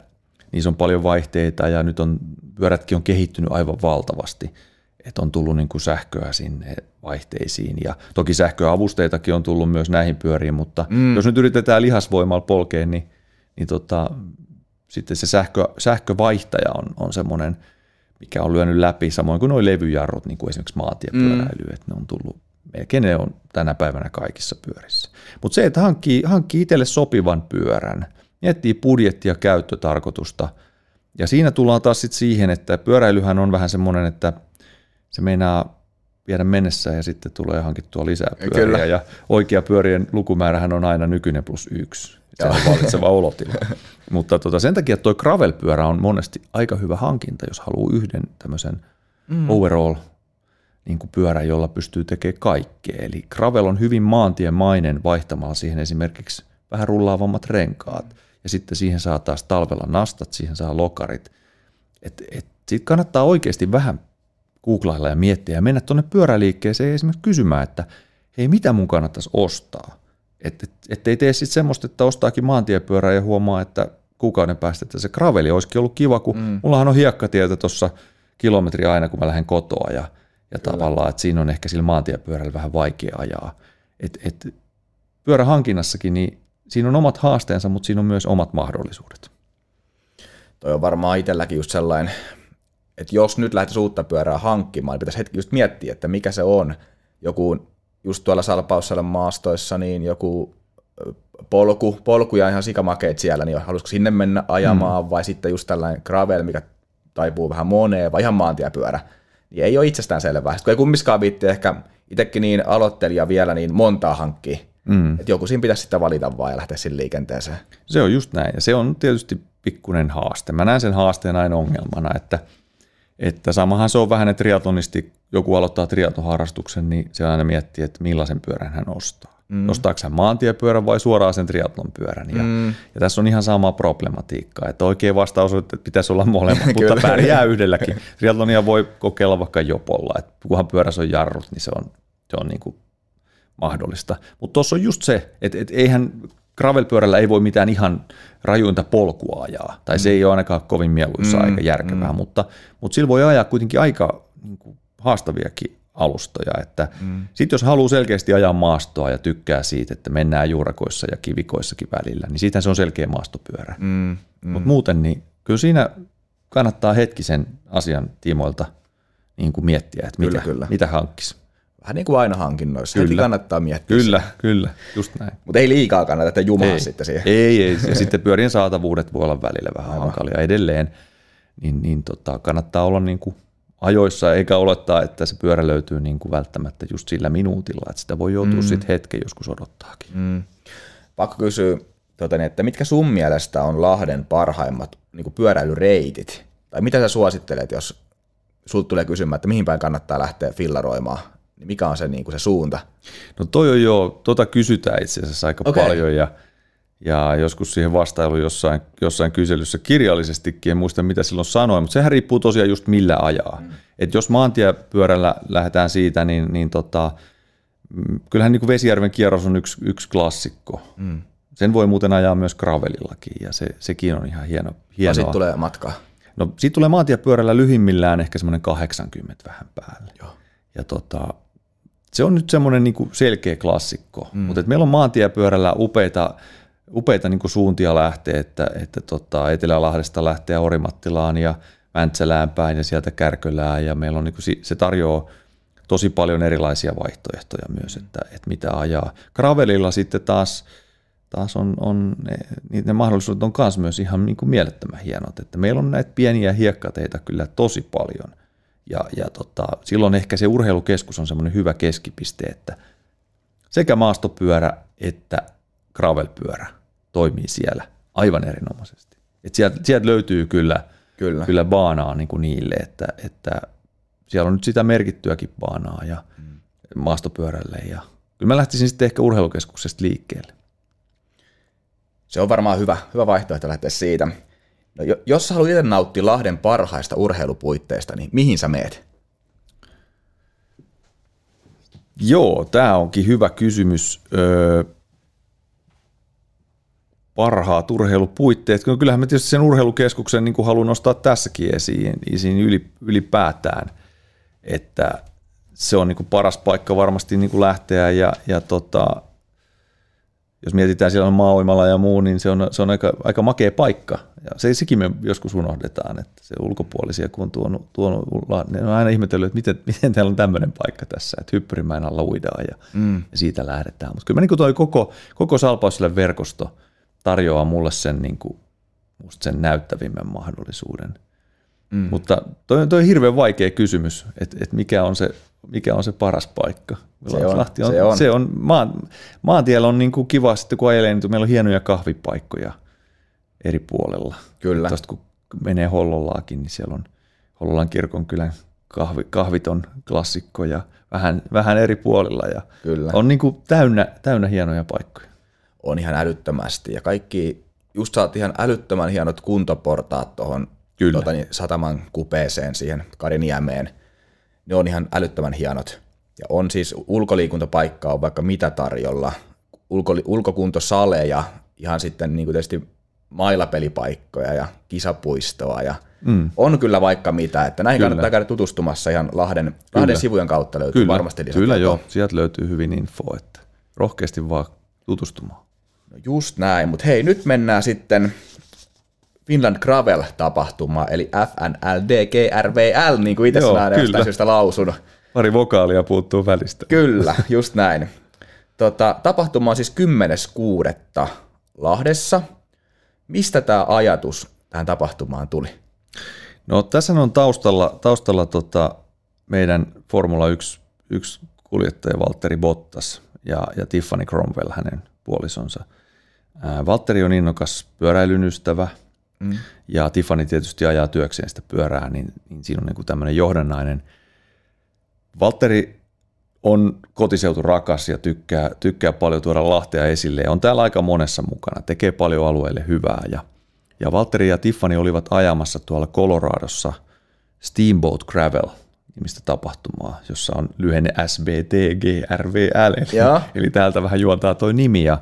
niissä on paljon vaihteita ja nyt on, pyörätkin on kehittynyt aivan valtavasti, että on tullut niin kuin sähköä sinne vaihteisiin. Ja toki sähköavusteitakin on tullut myös näihin pyöriin, mutta mm. jos nyt yritetään lihasvoimalla polkea, niin, niin tota, sitten se sähkö, sähkövaihtaja on, on semmoinen, mikä on lyönyt läpi, samoin kuin nuo levyjarrut, niin kuin esimerkiksi maatiepyöräily, mm. että ne on tullut, melkein ne on tänä päivänä kaikissa pyörissä. Mutta se, että hankkii, hankkii itselle sopivan pyörän, miettii budjettia ja käyttötarkoitusta, ja siinä tullaan taas sit siihen, että pyöräilyhän on vähän semmoinen, että se meinaa viedä mennessä ja sitten tulee hankittua lisää pyöriä. Kyllä. Ja oikea pyörien lukumäärähän on aina nykyinen plus yksi. Se on valitseva olotila. Mutta tota, sen takia tuo gravel-pyörä on monesti aika hyvä hankinta, jos haluaa yhden tämmöisen mm. overall niin kuin pyörä, jolla pystyy tekemään kaikkea. Eli gravel on hyvin maantiemainen vaihtamalla siihen esimerkiksi vähän rullaavammat renkaat. Ja sitten siihen saa taas talvella nastat, siihen saa lokarit. Et, et, siitä kannattaa oikeasti vähän googlailla ja miettiä ja mennä tuonne pyöräliikkeeseen esimerkiksi kysymään, että hei, mitä mun kannattaisi ostaa? Että et, et tee sitten semmoista, että ostaakin maantiepyörää ja huomaa, että kuukauden päästä, että se graveli olisikin ollut kiva, kun mm. mullahan on hiekkatietä tuossa kilometri aina, kun mä lähden kotoa ja, ja tavallaan, että siinä on ehkä sillä maantiepyörällä vähän vaikea ajaa. Et, et, pyörähankinnassakin, niin siinä on omat haasteensa, mutta siinä on myös omat mahdollisuudet. toi on varmaan itselläkin just sellainen, että jos nyt lähtisi uutta pyörää hankkimaan, niin pitäisi hetki just miettiä, että mikä se on. Joku just tuolla Salpaussalla maastoissa, niin joku polku, polkuja ihan sikamakeet siellä, niin haluaisiko sinne mennä ajamaan, mm. vai sitten just tällainen gravel, mikä taipuu vähän moneen, vai ihan maantiepyörä. Niin ei ole itsestään selvää. Sitten kun ei kummiskaan viitti ehkä itsekin niin aloittelija vielä, niin montaa hankkii. Mm. Että joku siinä pitäisi sitten valita vaan ja lähteä sinne liikenteeseen. Se on just näin, ja se on tietysti pikkuinen haaste. Mä näen sen haasteen aina ongelmana, että, että samahan se on vähän, että triatlonisti, joku aloittaa triatlonharrastuksen, niin se aina miettii, että millaisen pyörän hän ostaa. Mm. Ostaako hän maantiepyörän vai suoraan sen triatlon pyörän? Ja, mm. ja tässä on ihan sama problematiikka, että oikein vastaus on, että pitäisi olla molemmat, mutta pärjää yhdelläkin. Triatlonia voi kokeilla vaikka jopolla, että kunhan pyörässä on jarrut, niin se on, se on niin kuin mahdollista. Mutta tuossa on just se, että, että eihän gravelpyörällä ei voi mitään ihan rajuinta polkua ajaa, tai mm. se ei ole ainakaan kovin mieluissa mm. aika järkevää, mm. mutta, mutta sillä voi ajaa kuitenkin aika niin kuin, haastaviakin alustoja. Että mm. Sitten jos haluaa selkeästi ajaa maastoa ja tykkää siitä, että mennään juurakoissa ja kivikoissakin välillä, niin siitä se on selkeä maastopyörä. Mm. Mm. Mutta muuten niin kyllä siinä kannattaa hetkisen asian tiimoilta niin kuin miettiä, että mitä, kyllä, kyllä. mitä hankkisi. Vähän niin kuin aina hankinnoissa. Kyllä. Heti kannattaa miettiä. Kyllä, sitä. kyllä, just näin. Mutta ei liikaa kannata, että jumaa sitten siihen. Ei, ei. Ja sitten pyörien saatavuudet voi olla välillä vähän Aivan. hankalia edelleen. Niin, niin tota, kannattaa olla niin kuin ajoissa, eikä olettaa, että se pyörä löytyy niin kuin välttämättä just sillä minuutilla, että sitä voi joutua mm. sitten hetken joskus odottaakin. Mm. Pakko kysyä, tuota, että mitkä sun mielestä on Lahden parhaimmat niin kuin pyöräilyreitit? Tai mitä sä suosittelet, jos sulta tulee kysymään, että mihin päin kannattaa lähteä fillaroimaan? Niin mikä on se, niin kuin se suunta? No toi on jo, tota kysytään itse asiassa aika okay. paljon ja – ja joskus siihen vastailu jossain, jossain kyselyssä kirjallisestikin, en muista mitä silloin sanoin, mutta sehän riippuu tosiaan just millä ajaa. Mm. Et jos maantiepyörällä lähdetään siitä, niin, niin tota, mm, kyllähän niin kuin Vesijärven kierros on yksi, yksi klassikko. Mm. Sen voi muuten ajaa myös gravelillakin ja se, sekin on ihan hieno. hienoa. sitten tulee matkaa? No siitä tulee maantiepyörällä lyhimmillään ehkä semmoinen 80 vähän päälle. Joo. Ja tota, se on nyt semmoinen niin selkeä klassikko, mm. mutta meillä on maantiepyörällä upeita upeita niin suuntia lähtee, että, että tota, Etelä-Lahdesta lähtee Orimattilaan ja Mäntsälään päin ja sieltä Kärkölään ja meillä on niin kuin, se tarjoaa tosi paljon erilaisia vaihtoehtoja myös, että, että mitä ajaa. Gravelilla sitten taas, taas on, on ne, ne mahdollisuudet on myös, myös ihan niin kuin mielettömän hienot, että meillä on näitä pieniä hiekkateita kyllä tosi paljon ja, ja tota, silloin ehkä se urheilukeskus on semmoinen hyvä keskipiste, että sekä maastopyörä että gravelpyörä toimii siellä aivan erinomaisesti. Et sieltä, sieltä löytyy kyllä, kyllä. kyllä baanaa niin kuin niille, että, että siellä on nyt sitä merkittyäkin baanaa ja mm. maastopyörälle. Ja kyllä mä lähtisin sitten ehkä urheilukeskuksesta liikkeelle. Se on varmaan hyvä, hyvä vaihtoehto lähteä siitä. No, jos sä haluat itse nauttia Lahden parhaista urheilupuitteista, niin mihin sä meet? Joo, tämä onkin hyvä kysymys. Öö, parhaat urheilupuitteet. Kyllähän mä tietysti sen urheilukeskuksen niin kuin haluan nostaa tässäkin esiin, esiin ylipäätään, että se on niin kuin paras paikka varmasti niin kuin lähteä ja, ja tota, jos mietitään siellä on maaoimalla ja muu, niin se on, se on aika, aika makea paikka. Ja se, sekin me joskus unohdetaan, että se ulkopuolisia kun on tuonut, tuonut ne on aina ihmetellyt, että miten, miten täällä on tämmöinen paikka tässä, että hyppyrimäen alla uidaan ja, mm. ja siitä lähdetään. Mutta kyllä mä niin toi koko, koko Salpausille verkosto – tarjoaa mulle sen, niin kuin, musta sen näyttävimmän mahdollisuuden. Mm. Mutta toi, on, toi on hirveän vaikea kysymys, että et mikä, on se, mikä on se paras paikka. Se on, Lahti on, se on. Se on maan, maantiellä on niin kuin kiva sitten kun ajelee, niin meillä on hienoja kahvipaikkoja eri puolella. Kyllä. Tuosta kun menee Hollolaakin, niin siellä on Hollolan kirkon kylän kahvi, kahviton klassikko ja vähän, vähän eri puolilla. Ja Kyllä. On niin kuin täynnä, täynnä hienoja paikkoja on ihan älyttömästi. Ja kaikki, just saat ihan älyttömän hienot kuntoportaat tuohon tuota, niin, sataman kupeeseen siihen Kariniemeen. Ne on ihan älyttömän hienot. Ja on siis ulkoliikuntapaikkaa on vaikka mitä tarjolla. Ulko, ulkokuntosaleja, ihan sitten niin kuin tietysti mailapelipaikkoja ja kisapuistoa ja mm. on kyllä vaikka mitä, että näihin kyllä. kannattaa käydä tutustumassa ihan Lahden, Lahden sivujen kautta löytyy kyllä. varmasti Kyllä joo, sieltä löytyy hyvin info, että rohkeasti vaan tutustumaan. No just näin, mutta hei, nyt mennään sitten Finland Gravel-tapahtuma, eli FNLDGRVL, niin kuin itse sanon syystä lausun. Pari vokaalia puuttuu välistä. Kyllä, just näin. Tota, tapahtuma on siis 10.6. Lahdessa. Mistä tämä ajatus tähän tapahtumaan tuli? No tässä on taustalla, taustalla tota, meidän Formula 1, 1 kuljettaja Valtteri Bottas ja, ja Tiffany Cromwell, hänen puolisonsa. Valtteri on innokas pyöräilyn ystävä mm. ja Tiffany tietysti ajaa työkseen sitä pyörää, niin, niin siinä on niin tämmöinen johdannainen. Valtteri on kotiseutu rakas ja tykkää, tykkää paljon tuoda Lahtea esille ja on täällä aika monessa mukana, tekee paljon alueelle hyvää ja, ja Valtteri ja Tiffany olivat ajamassa tuolla Coloradossa Steamboat Gravel nimistä tapahtumaa, jossa on lyhenne SBTGRVL, eli, eli täältä vähän juontaa toi nimi ja,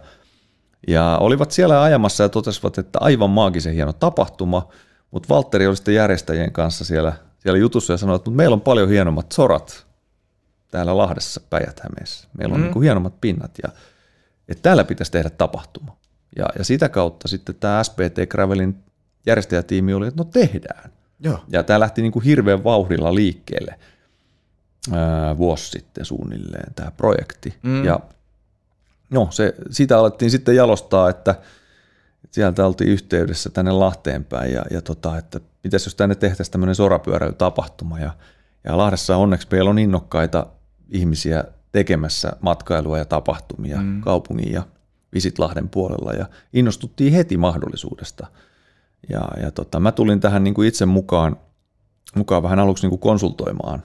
ja olivat siellä ajamassa ja totesivat, että aivan maagisen hieno tapahtuma, mutta Valtteri oli sitten järjestäjien kanssa siellä, siellä jutussa ja sanoi, että meillä on paljon hienommat sorat täällä Lahdessa päijät Meillä on mm. niin kuin hienommat pinnat ja että täällä pitäisi tehdä tapahtuma. Ja, ja sitä kautta sitten tämä SPT Gravelin järjestäjätiimi oli, että no tehdään. Joo. Ja tämä lähti niin kuin hirveän vauhdilla liikkeelle ää, vuosi sitten suunnilleen tämä projekti. Mm. Ja no, se, sitä alettiin sitten jalostaa, että sieltä oltiin yhteydessä tänne Lahteen päin ja, ja tota, että pitäisi jos tänne tehtäisiin tämmöinen sorapyöräilytapahtuma ja, ja Lahdessa onneksi meillä on innokkaita ihmisiä tekemässä matkailua ja tapahtumia mm. kaupungin ja Visitlahden puolella ja innostuttiin heti mahdollisuudesta. Ja, ja tota, mä tulin tähän niin kuin itse mukaan, mukaan vähän aluksi niin kuin konsultoimaan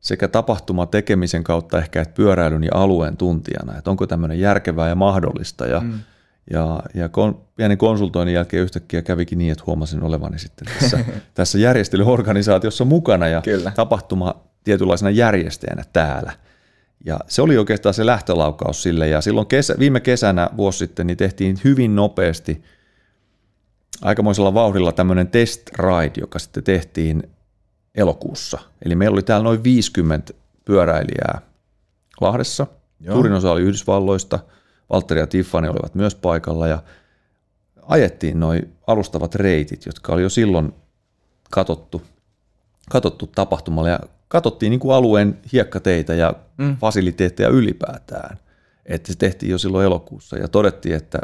sekä tapahtuma tekemisen kautta ehkä että pyöräilyn ja alueen tuntijana, että onko tämmöinen järkevää ja mahdollista. Ja, mm. ja, ja kon, pienen konsultoinnin jälkeen yhtäkkiä kävikin niin, että huomasin olevani sitten tässä, tässä järjestelyorganisaatiossa mukana ja Kyllä. tapahtuma tietynlaisena järjestäjänä täällä. Ja se oli oikeastaan se lähtölaukaus sille. Ja silloin kesä, viime kesänä vuosi sitten niin tehtiin hyvin nopeasti aikamoisella vauhdilla tämmöinen test ride, joka sitten tehtiin elokuussa. Eli meillä oli täällä noin 50 pyöräilijää Lahdessa. Joo. Suurin osa oli Yhdysvalloista. Valtteri ja Tiffany olivat myös paikalla ja ajettiin noin alustavat reitit, jotka oli jo silloin katottu, katottu tapahtumalle ja katsottiin niin kuin alueen hiekkateitä ja mm. fasiliteetteja ylipäätään. Että se tehtiin jo silloin elokuussa ja todettiin, että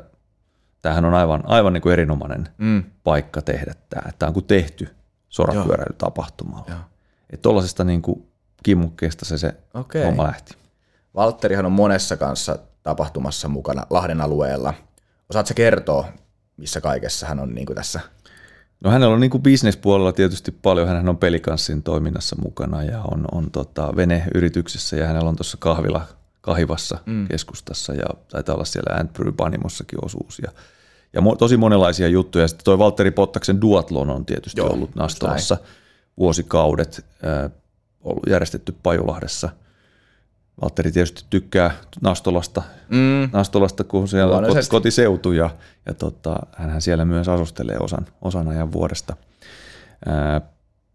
tämähän on aivan, aivan niin kuin erinomainen mm. paikka tehdä tämä. Tämä on kuin tehty sorapyöräilytapahtumalla. Että tuollaisesta niin kuin kimmukkeesta se, se okay. homma lähti. Valtterihan on monessa kanssa tapahtumassa mukana Lahden alueella. Osaatko kertoa, missä kaikessa hän on niin kuin tässä No hänellä on niin kuin bisnespuolella tietysti paljon, hän on pelikanssin toiminnassa mukana ja on, on tota veneyrityksessä ja hänellä on tuossa kahvila kahivassa mm. keskustassa ja taitaa olla siellä Antbrew Panimossakin osuus ja, ja mo, tosi monenlaisia juttuja. Sitten toi Valtteri Pottaksen duatlon on tietysti Joo, ollut Nastolassa vuosikaudet, äh, ollut järjestetty Pajulahdessa – Valtteri tietysti tykkää Nastolasta, mm. Nastolasta kun siellä on kotiseutu ja, ja tota, hän siellä myös asustelee osan, osan ajan vuodesta. Ää,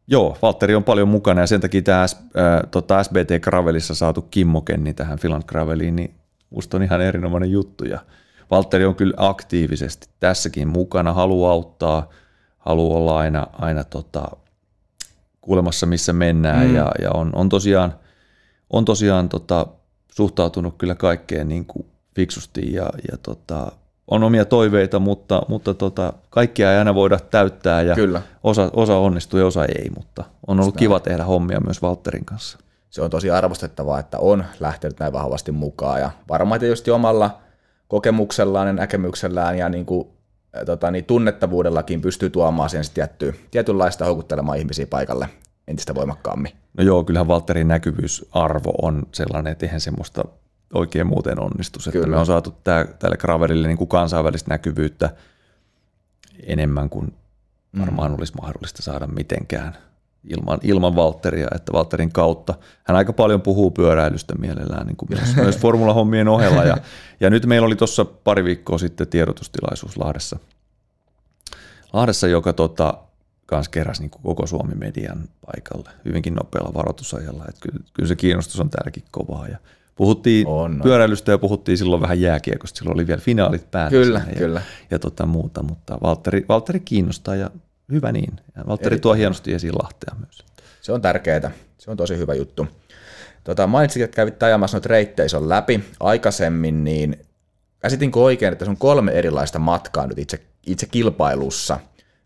joo, Valtteri on paljon mukana ja sen takia tämä ää, tota SBT Gravelissa saatu Kimmo Kenni tähän Finland Graveliin, niin musta on ihan erinomainen juttu ja Valtteri on kyllä aktiivisesti tässäkin mukana, haluaa auttaa, haluaa olla aina, aina tota, kuulemassa missä mennään mm. ja, ja on, on tosiaan – on tosiaan tota, suhtautunut kyllä kaikkeen niin kuin fiksusti ja, ja tota, on omia toiveita, mutta, mutta tota, kaikkia ei aina voida täyttää ja kyllä. Osa, osa onnistuu ja osa ei, mutta on ollut kiva tehdä hommia myös Valterin kanssa. Se on tosi arvostettavaa, että on lähtenyt näin vahvasti mukaan ja varmaan tietysti omalla kokemuksellaan ja näkemyksellään ja niin kuin, tota, niin tunnettavuudellakin pystyy tuomaan sen tietty, tietynlaista houkuttelemaan ihmisiä paikalle entistä voimakkaammin. No joo, kyllähän Valterin näkyvyysarvo on sellainen, että eihän semmoista oikein muuten onnistu. Että me on saatu tää, tälle Graverille niin kuin kansainvälistä näkyvyyttä enemmän kuin mm. varmaan mm. olisi mahdollista saada mitenkään ilman, ilman Valteria, että Valterin kautta. Hän aika paljon puhuu pyöräilystä mielellään niin kuin myös, myös formulahommien ohella. Ja, ja nyt meillä oli tuossa pari viikkoa sitten tiedotustilaisuus Lahdessa, Lahdessa joka tota, kanssa keräsi niin kuin koko Suomi median paikalle hyvinkin nopealla varoitusajalla. Että kyllä, kyllä se kiinnostus on täälläkin kovaa. Ja Puhuttiin on, on. pyöräilystä ja puhuttiin silloin vähän jääkiekosta. Silloin oli vielä finaalit päätössä. Kyllä, ja, kyllä. Ja tota muuta, mutta Valtteri, Valtteri kiinnostaa ja hyvä niin. Ja Valtteri tuo hienosti esiin Lahtea myös. Se on tärkeää. Se on tosi hyvä juttu. Tota, mainitsit, että kävit ajamassa noita reitteison läpi aikaisemmin, niin käsitinkö oikein, että se on kolme erilaista matkaa nyt itse, itse kilpailussa.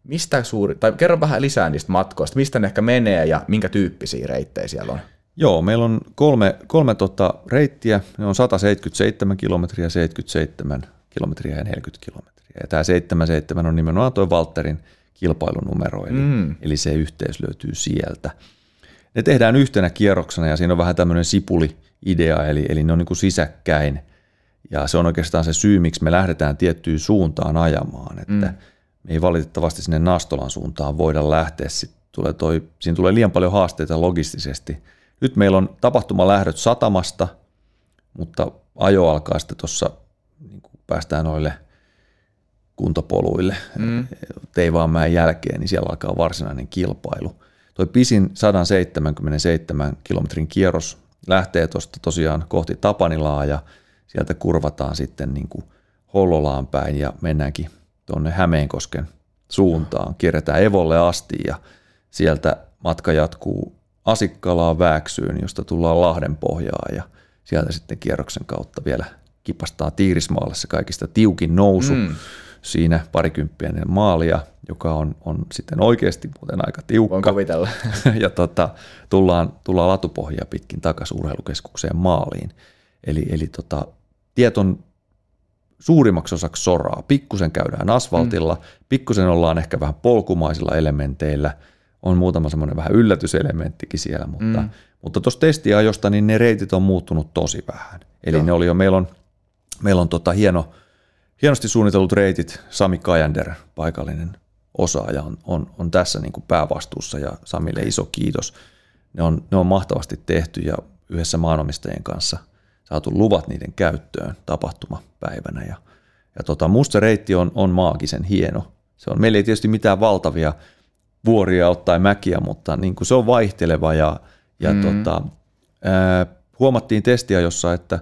Mistä suuri, tai kerro vähän lisää niistä matkoista, mistä ne ehkä menee ja minkä tyyppisiä reittejä siellä on? Joo, meillä on kolme, kolme tota reittiä, ne on 177 kilometriä, 77 kilometriä ja 40 kilometriä. Ja tämä 77 on nimenomaan tuo Valterin kilpailunumero, eli, mm. eli se yhteys löytyy sieltä. Ne tehdään yhtenä kierroksena ja siinä on vähän tämmöinen sipuli-idea, eli, eli ne on niin kuin sisäkkäin. Ja se on oikeastaan se syy, miksi me lähdetään tiettyyn suuntaan ajamaan, että mm. me ei valitettavasti sinne Nastolan suuntaan voida lähteä. Sitten tulee toi, siinä tulee liian paljon haasteita logistisesti. Nyt meillä on tapahtumalähdöt satamasta, mutta ajo alkaa sitten tuossa, niin päästään noille kuntopoluille mm. Teivaanmäen jälkeen, niin siellä alkaa varsinainen kilpailu. Toi pisin 177 kilometrin kierros lähtee tuosta tosiaan kohti Tapanilaa ja sieltä kurvataan sitten niin kuin Hollolaan päin ja mennäänkin tuonne Hämeenkosken suuntaan. Kierretään Evolle asti ja sieltä matka jatkuu Asikkalaan Vääksyyn, josta tullaan Lahden pohjaan ja sieltä sitten kierroksen kautta vielä kipastaa Tiirismaalle se kaikista tiukin nousu. Mm siinä parikymppinen maalia, joka on, on sitten oikeasti muuten aika tiukka. Voin kuvitella. ja tota, tullaan, tullaan latupohjaa pitkin takaisin urheilukeskukseen maaliin. Eli, eli tota, tiet on suurimmaksi osaksi soraa. Pikkusen käydään asfaltilla, mm. pikkusen ollaan ehkä vähän polkumaisilla elementeillä, on muutama semmoinen vähän yllätyselementtikin siellä, mutta mm. mutta tuossa testiajosta niin ne reitit on muuttunut tosi vähän. Eli Joo. ne oli jo, meillä on, meillä on tota hieno – hienosti suunnitellut reitit, Sami Kajander, paikallinen osaaja, on, on, on tässä niin kuin päävastuussa ja Samille iso kiitos. Ne on, ne on mahtavasti tehty ja yhdessä maanomistajien kanssa saatu luvat niiden käyttöön tapahtumapäivänä. Ja, ja tota, musta reitti on, on maagisen hieno. Se on, meillä ei tietysti mitään valtavia vuoria ottaa mäkiä, mutta niin kuin se on vaihteleva ja, ja mm. tota, ää, huomattiin testiä jossa, että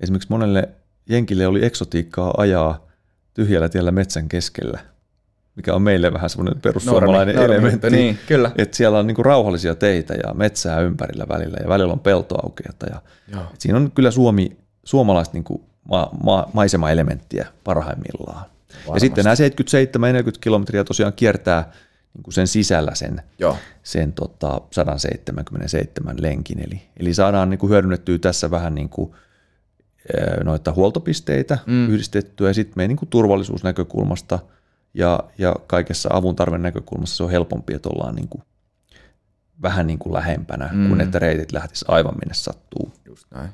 esimerkiksi monelle Jenkille oli eksotiikkaa ajaa tyhjällä tiellä metsän keskellä, mikä on meille vähän semmoinen perussuomalainen normi, elementti. Normi, niin, kyllä. Että siellä on niinku rauhallisia teitä ja metsää ympärillä välillä ja välillä on peltoaukeata. Ja, siinä on kyllä Suomi, suomalaista niinku ma, ma, maisemaelementtiä parhaimmillaan. Varmasti. Ja sitten nämä 77-40 kilometriä tosiaan kiertää niin kuin sen sisällä sen, Joo. sen tota 177 lenkin. Eli, eli saadaan niin kuin hyödynnettyä tässä vähän niin kuin noita huoltopisteitä mm. yhdistettyä ja sitten meidän niin kuin turvallisuusnäkökulmasta ja, ja kaikessa avun tarven näkökulmassa se on helpompi, että ollaan niin kuin vähän niin kuin lähempänä, mm. kuin että reitit lähtis aivan minne sattuu. Just näin.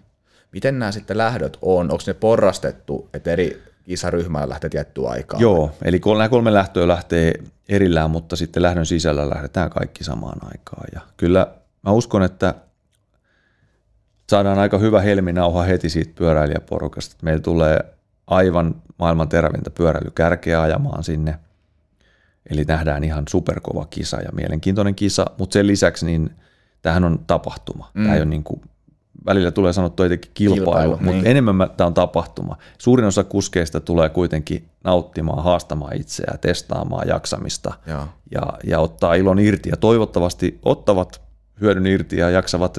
Miten nämä sitten lähdöt on? Onko ne porrastettu, että eri kisaryhmällä lähtee tiettyä aikaa? Joo, eli nämä kolme lähtöä lähtee erillään, mutta sitten lähdön sisällä lähdetään kaikki samaan aikaan. Ja kyllä mä uskon, että saadaan aika hyvä helminauha heti siitä pyöräilijäporukasta. Meillä tulee aivan maailman terävintä pyöräilykärkeä ajamaan sinne. Eli nähdään ihan superkova kisa ja mielenkiintoinen kisa, mutta sen lisäksi niin tämähän on tapahtuma. Mm. Tämä ei ole niin kuin, välillä tulee sanottua jotenkin kilpailu, kilpailu mutta niin. enemmän tämä on tapahtuma. Suurin osa kuskeista tulee kuitenkin nauttimaan, haastamaan itseään, testaamaan jaksamista ja, ja, ja ottaa ilon irti ja toivottavasti ottavat hyödyn irti ja jaksavat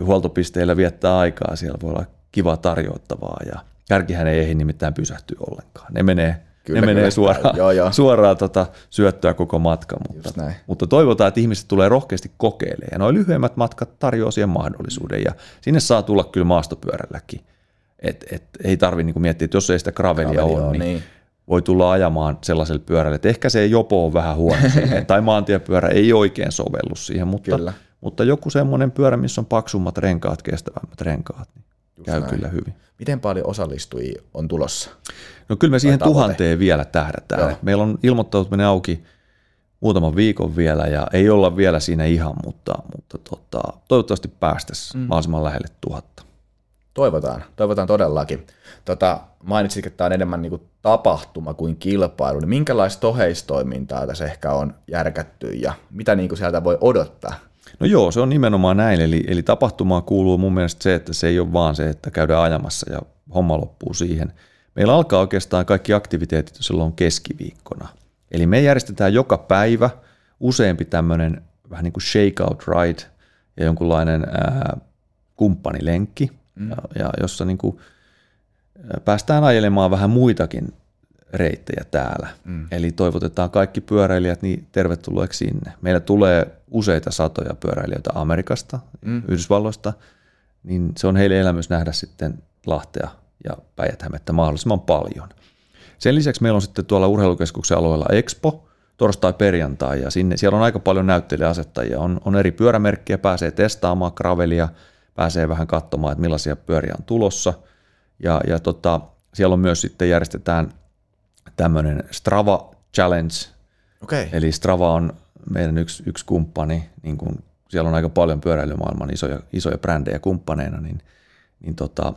huoltopisteillä viettää aikaa, siellä voi olla kiva tarjottavaa ja kärkihän ei ehdi nimittäin pysähtyä ollenkaan. Ne menee, kyllä, ne kyllä, menee suoraan, joo, joo. suoraan tota, syöttöä koko matka, mutta, mutta toivotaan, että ihmiset tulee rohkeasti kokeilemaan. Ja noin lyhyemmät matkat tarjoaa siihen mahdollisuuden ja sinne saa tulla kyllä maastopyörälläkin. Et, et, ei tarvi niinku miettiä, että jos ei sitä gravelia ole, niin, niin voi tulla ajamaan sellaiselle pyörälle, että ehkä se jopo on vähän huono siihen, tai maantiepyörä ei oikein sovellu siihen, mutta kyllä. Mutta joku semmoinen pyörä, missä on paksummat renkaat, kestävämmät renkaat, niin Just käy näin. kyllä hyvin. Miten paljon osallistujia on tulossa? No kyllä me siihen tuhanteen vielä tähdätään. Joo. Meillä on ilmoittautuminen auki muutaman viikon vielä ja ei olla vielä siinä ihan, mutta, mutta tota, toivottavasti päästäisiin mm. mahdollisimman lähelle tuhatta. Toivotaan, toivotaan todellakin. Tota, mainitsit, että tämä on enemmän niin kuin tapahtuma kuin kilpailu, niin minkälaista oheistoimintaa tässä ehkä on järkätty ja mitä niin kuin sieltä voi odottaa? No joo, se on nimenomaan näin. Eli, eli tapahtumaan kuuluu mun mielestä se, että se ei ole vaan se, että käydään ajamassa ja homma loppuu siihen. Meillä alkaa oikeastaan kaikki aktiviteetit silloin keskiviikkona. Eli me järjestetään joka päivä useampi tämmöinen vähän niin kuin shakeout ride ja jonkunlainen ää, kumppanilenkki, mm. ja, ja jossa niin kuin päästään ajelemaan vähän muitakin reittejä täällä. Mm. Eli toivotetaan kaikki pyöräilijät niin tervetulleeksi sinne. Meillä tulee useita satoja pyöräilijöitä Amerikasta, mm. Yhdysvalloista, niin se on heille elämys nähdä sitten Lahtea ja päijät mahdollisimman paljon. Sen lisäksi meillä on sitten tuolla urheilukeskuksen alueella Expo, torstai-perjantai, ja sinne, siellä on aika paljon näyttelijäasettajia. On, on eri pyörämerkkiä, pääsee testaamaan gravelia, pääsee vähän katsomaan, että millaisia pyöriä on tulossa. Ja, ja tota, siellä on myös sitten järjestetään tämmöinen Strava Challenge. Okay. Eli Strava on meidän yksi, yksi kumppani, niin kun siellä on aika paljon pyöräilymaailman isoja, isoja brändejä kumppaneina, niin, niin tota,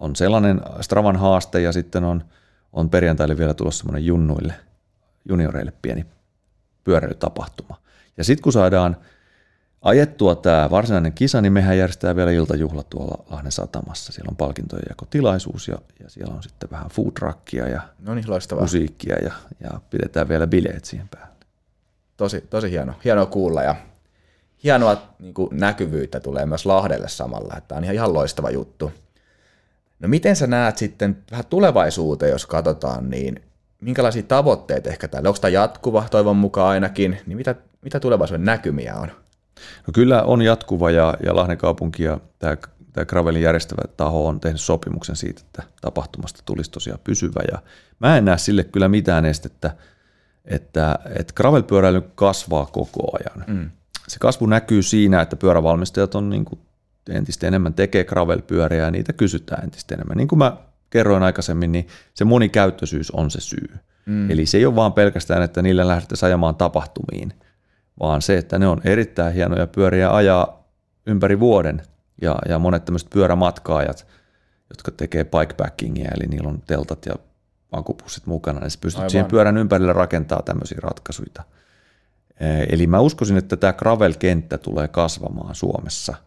on sellainen Stravan haaste ja sitten on, on perjantaille vielä tulossa semmoinen junnuille, junioreille pieni pyöräilytapahtuma. Ja sitten kun saadaan ajettua tämä varsinainen kisa, niin mehän järjestetään vielä iltajuhla tuolla Lahden satamassa. Siellä on palkintojen jakotilaisuus ja, ja siellä on sitten vähän food truckia ja no niin, musiikkia ja, ja pidetään vielä bileet siihen päälle. Tosi, tosi hieno, hienoa kuulla ja hienoa niin kuin näkyvyyttä tulee myös Lahdelle samalla, että tämä on ihan, ihan loistava juttu. No miten sä näet sitten vähän tulevaisuuteen, jos katsotaan, niin minkälaisia tavoitteita ehkä täällä? Onko tämä jatkuva, toivon mukaan ainakin, niin mitä, mitä tulevaisuuden näkymiä on? No kyllä on jatkuva ja, ja Lahden kaupunki ja tämä, tämä Gravelin järjestävä taho on tehnyt sopimuksen siitä, että tapahtumasta tulisi tosiaan pysyvä ja mä en näe sille kyllä mitään estettä, että, että gravelpyöräily kasvaa koko ajan. Mm. Se kasvu näkyy siinä, että pyörävalmistajat on niin kuin entistä enemmän tekee gravelpyöriä ja niitä kysytään entistä enemmän. Niin kuin mä kerroin aikaisemmin, niin se monikäyttöisyys on se syy. Mm. Eli se ei ole vaan pelkästään, että niillä lähdetään ajamaan tapahtumiin, vaan se, että ne on erittäin hienoja pyöriä ajaa ympäri vuoden ja, ja monet tämmöiset pyörämatkaajat, jotka tekee bikepackingia, eli niillä on teltat ja akupussit mukana, niin sä pystyt Aivan. siihen pyörän ympärille rakentaa tämmöisiä ratkaisuja. Eli mä uskoisin, että tämä gravel-kenttä tulee kasvamaan Suomessa –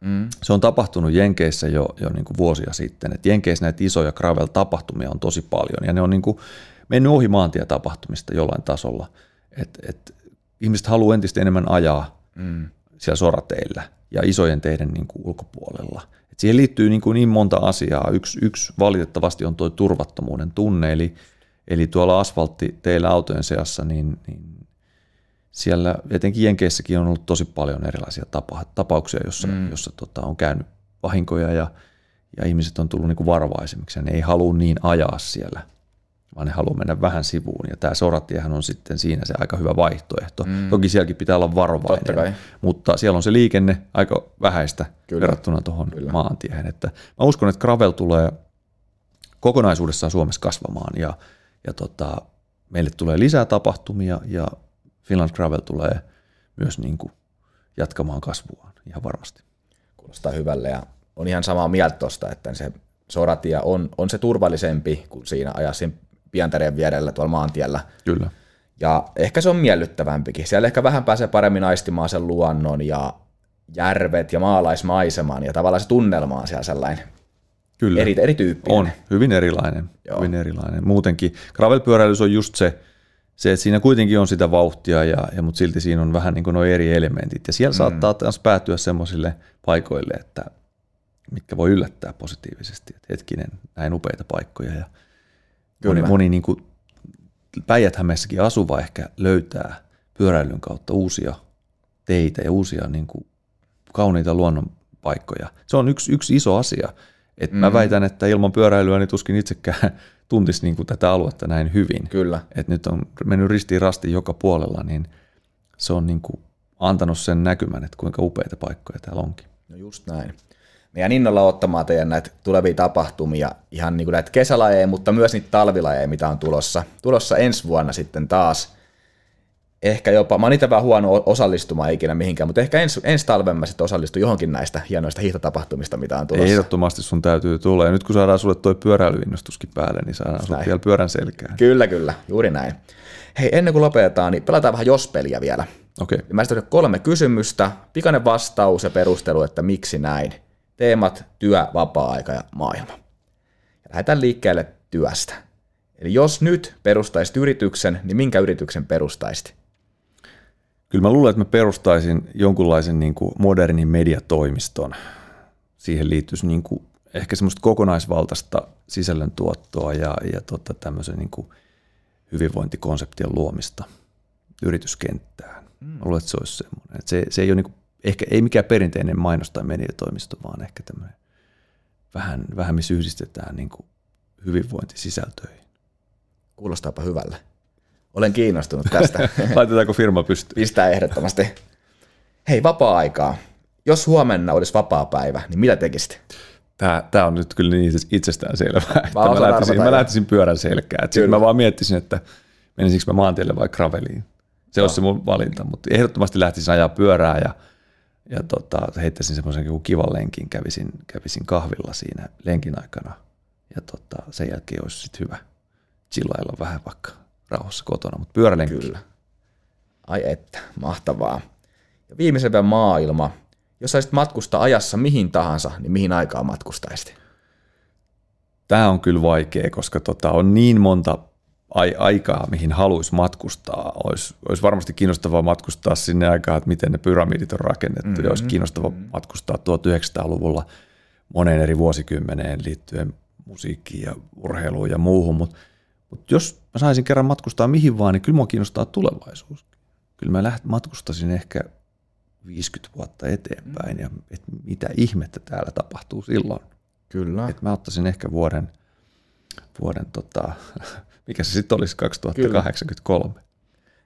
Mm. Se on tapahtunut Jenkeissä jo, jo niin vuosia sitten. Et Jenkeissä näitä isoja gravel-tapahtumia on tosi paljon ja ne on niin kuin mennyt ohi maantietapahtumista jollain tasolla. Et, et ihmiset haluaa entistä enemmän ajaa mm. siellä sorateillä ja isojen teiden niin kuin ulkopuolella. Et siihen liittyy niin, kuin niin monta asiaa. Yksi, yksi valitettavasti on tuo turvattomuuden tunne, eli, eli tuolla asfalttiteillä autojen seassa niin, niin siellä etenkin Jenkeissäkin on ollut tosi paljon erilaisia tapa, tapauksia, jossa, mm. jossa tota, on käynyt vahinkoja ja, ja ihmiset on tullut niin kuin varovaisemmiksi ja ne ei halua niin ajaa siellä, vaan ne haluaa mennä vähän sivuun. Ja tämä soratiehän on sitten siinä se aika hyvä vaihtoehto. Mm. Toki sielläkin pitää olla varovainen, mutta siellä on se liikenne aika vähäistä Kyllä. verrattuna tuohon maantiehen. Että mä uskon, että gravel tulee kokonaisuudessaan Suomessa kasvamaan ja, ja tota, meille tulee lisää tapahtumia ja Finland Gravel tulee myös niin kuin jatkamaan kasvuaan ihan varmasti. Kuulostaa hyvälle ja on ihan samaa mieltä tuosta, että se soratia on, on se turvallisempi kuin siinä ajaa siinä Pientareen vierellä tuolla maantiellä. Kyllä. Ja ehkä se on miellyttävämpikin. Siellä ehkä vähän pääsee paremmin aistimaan sen luonnon ja järvet ja maalaismaiseman ja tavallaan se tunnelma on siellä sellainen Kyllä. Eri, erityyppinen. On, hyvin erilainen. Joo. Hyvin erilainen. Muutenkin gravelpyöräilys on just se, se, että siinä kuitenkin on sitä vauhtia, ja, ja, mutta silti siinä on vähän niin kuin nuo eri elementit. Ja siellä mm. saattaa taas päätyä semmoisille paikoille, että mitkä voi yllättää positiivisesti. Että hetkinen, näin upeita paikkoja. Ja Kyllä. moni, moni niin kuin päijät asuva ehkä löytää pyöräilyn kautta uusia teitä ja uusia niin kuin kauniita luonnonpaikkoja. Se on yksi, yksi iso asia. Et mm. Mä väitän, että ilman pyöräilyä niin tuskin itsekään tuntisi niin kuin tätä aluetta näin hyvin. Kyllä. Et nyt on mennyt ristiin rastiin joka puolella, niin se on niin kuin antanut sen näkymän, että kuinka upeita paikkoja täällä onkin. No just näin. Meidän innolla ottamaan teidän näitä tulevia tapahtumia, ihan niin kuin näitä kesälajeja, mutta myös niitä talvilajeja, mitä on tulossa. Tulossa ensi vuonna sitten taas – ehkä jopa, mä oon itse vähän huono osallistumaan ikinä mihinkään, mutta ehkä ens, ensi talven mä sitten osallistun johonkin näistä hienoista hiihtotapahtumista, mitä on tulossa. Ehdottomasti sun täytyy tulla, ja nyt kun saadaan sulle toi pyöräilyinnostuskin päälle, niin saadaan sulle vielä pyörän selkään. Kyllä, kyllä, juuri näin. Hei, ennen kuin lopetetaan, niin pelataan vähän jos-peliä vielä. Okei. Okay. Mä esitän kolme kysymystä, pikainen vastaus ja perustelu, että miksi näin. Teemat, työ, vapaa-aika ja maailma. Ja lähdetään liikkeelle työstä. Eli jos nyt perustaisit yrityksen, niin minkä yrityksen perustaisit? Kyllä mä luulen, että mä perustaisin jonkunlaisen niin kuin modernin mediatoimiston. Siihen liittyisi niin kuin ehkä semmoista kokonaisvaltaista sisällöntuottoa ja, ja tota tämmöisen niin kuin hyvinvointikonseptien luomista yrityskenttään. Mm. Mä luulen, että se olisi semmoinen. Että se, se ei ole niin kuin, ehkä ei mikään perinteinen mainos- tai mediatoimisto, vaan ehkä tämmöinen vähän, vähän missä yhdistetään niin kuin hyvinvointisisältöihin. Kuulostaapa hyvälle. Olen kiinnostunut tästä. Laitetaanko firma pystyyn? Pistää ehdottomasti. Hei, vapaa-aikaa. Jos huomenna olisi vapaa-päivä, niin mitä tekisit? Tämä, tämä on nyt kyllä niin itsestään selvää, että mä, mä, lähtisin, mä lähtisin pyörän selkään. Sitten mä vaan miettisin, että menisikö mä maantielle vai graveliin. Se no. olisi se mun valinta, mutta ehdottomasti lähtisin ajaa pyörää ja, ja tota, heittäisin semmoisen kivan lenkin, kävisin, kävisin kahvilla siinä lenkin aikana. Ja tota, sen jälkeen olisi sitten hyvä chillailla vähän vaikka rauhassa kotona, mutta pyörälenkki. Kyllä. Ai että, mahtavaa. Ja viimeisen maailma. Jos saisit matkustaa ajassa mihin tahansa, niin mihin aikaan matkustaisit? Tämä on kyllä vaikea, koska tota, on niin monta ai- aikaa, mihin haluaisi matkustaa. Olisi, olisi varmasti kiinnostavaa matkustaa sinne aikaan, että miten ne pyramidit on rakennettu. Mm-hmm. Ja olisi kiinnostavaa mm-hmm. matkustaa 1900-luvulla moneen eri vuosikymmeneen liittyen musiikkiin ja urheiluun ja muuhun. Mutta mut jos mä saisin kerran matkustaa mihin vaan, niin kyllä mua kiinnostaa tulevaisuus. Kyllä mä läht, matkustasin ehkä 50 vuotta eteenpäin mm. ja et mitä ihmettä täällä tapahtuu silloin. Kyllä. Et mä ottaisin ehkä vuoden, vuoden tota, mikä se sitten olisi 2083. Kyllä.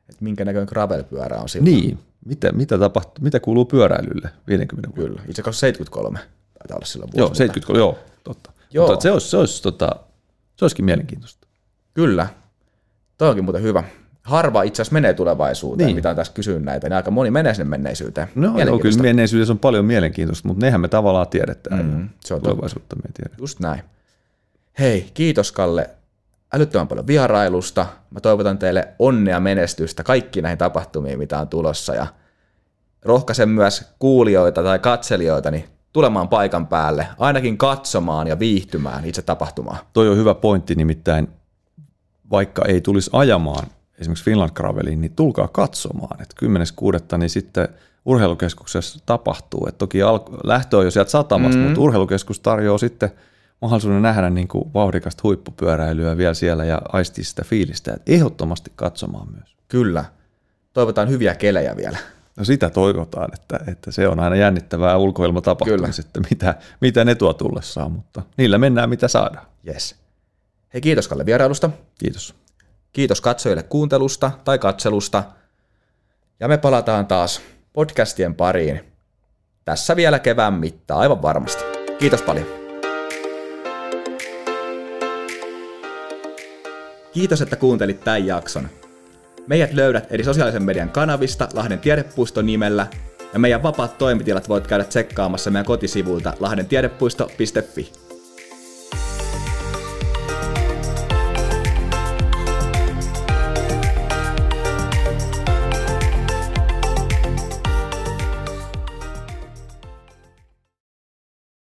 Et minkä näköinen gravelpyörä on silloin. Niin, mitä, mitä, tapahtuu, mitä kuuluu pyöräilylle 50 vuotta? Kyllä, itse asiassa 73 taitaa olla silloin vuosi. Joo, 73, joo, totta. Joo. Mutta se, olisi, se, olisi, tota, se olisikin mielenkiintoista. Kyllä, toi onkin muuten hyvä. Harva itse asiassa menee tulevaisuuteen, niin. mitä on tässä kysynyt näitä, niin aika moni menee sinne menneisyyteen. No joo, kyllä menneisyydessä on paljon mielenkiintoista, mutta nehän me tavallaan tiedetään. Mm, se on tulevaisuutta me tiedetään. Just näin. Hei, kiitos Kalle älyttömän paljon vierailusta. Mä toivotan teille onnea menestystä kaikki näihin tapahtumiin, mitä on tulossa. Ja rohkaisen myös kuulijoita tai katselijoita niin tulemaan paikan päälle, ainakin katsomaan ja viihtymään itse tapahtumaan. Toi on hyvä pointti, nimittäin vaikka ei tulisi ajamaan esimerkiksi Finland Graveliin, niin tulkaa katsomaan. Että 10.6. niin sitten urheilukeskuksessa tapahtuu. Et toki lähtö on jo sieltä satamasta, mm. mutta urheilukeskus tarjoaa sitten – mahdollisuuden nähdä niin kuin vauhdikasta huippupyöräilyä vielä siellä ja aistia sitä fiilistä. Että ehdottomasti katsomaan myös. Kyllä. Toivotaan hyviä kelejä vielä. No sitä toivotaan, että, että se on aina jännittävää ulkoilmatapahtumista, että mitä, mitä ne tuo tullessaan, mutta niillä mennään mitä saadaan. Yes. Hei kiitos Kalle vierailusta. Kiitos. Kiitos katsojille kuuntelusta tai katselusta. Ja me palataan taas podcastien pariin. Tässä vielä kevään mittaan aivan varmasti. Kiitos paljon. Kiitos, että kuuntelit tämän jakson. Meidät löydät eri sosiaalisen median kanavista Lahden tiedepuiston nimellä, ja meidän vapaat toimitilat voit käydä tsekkaamassa meidän kotisivuilta lahdentiedepuisto.fi.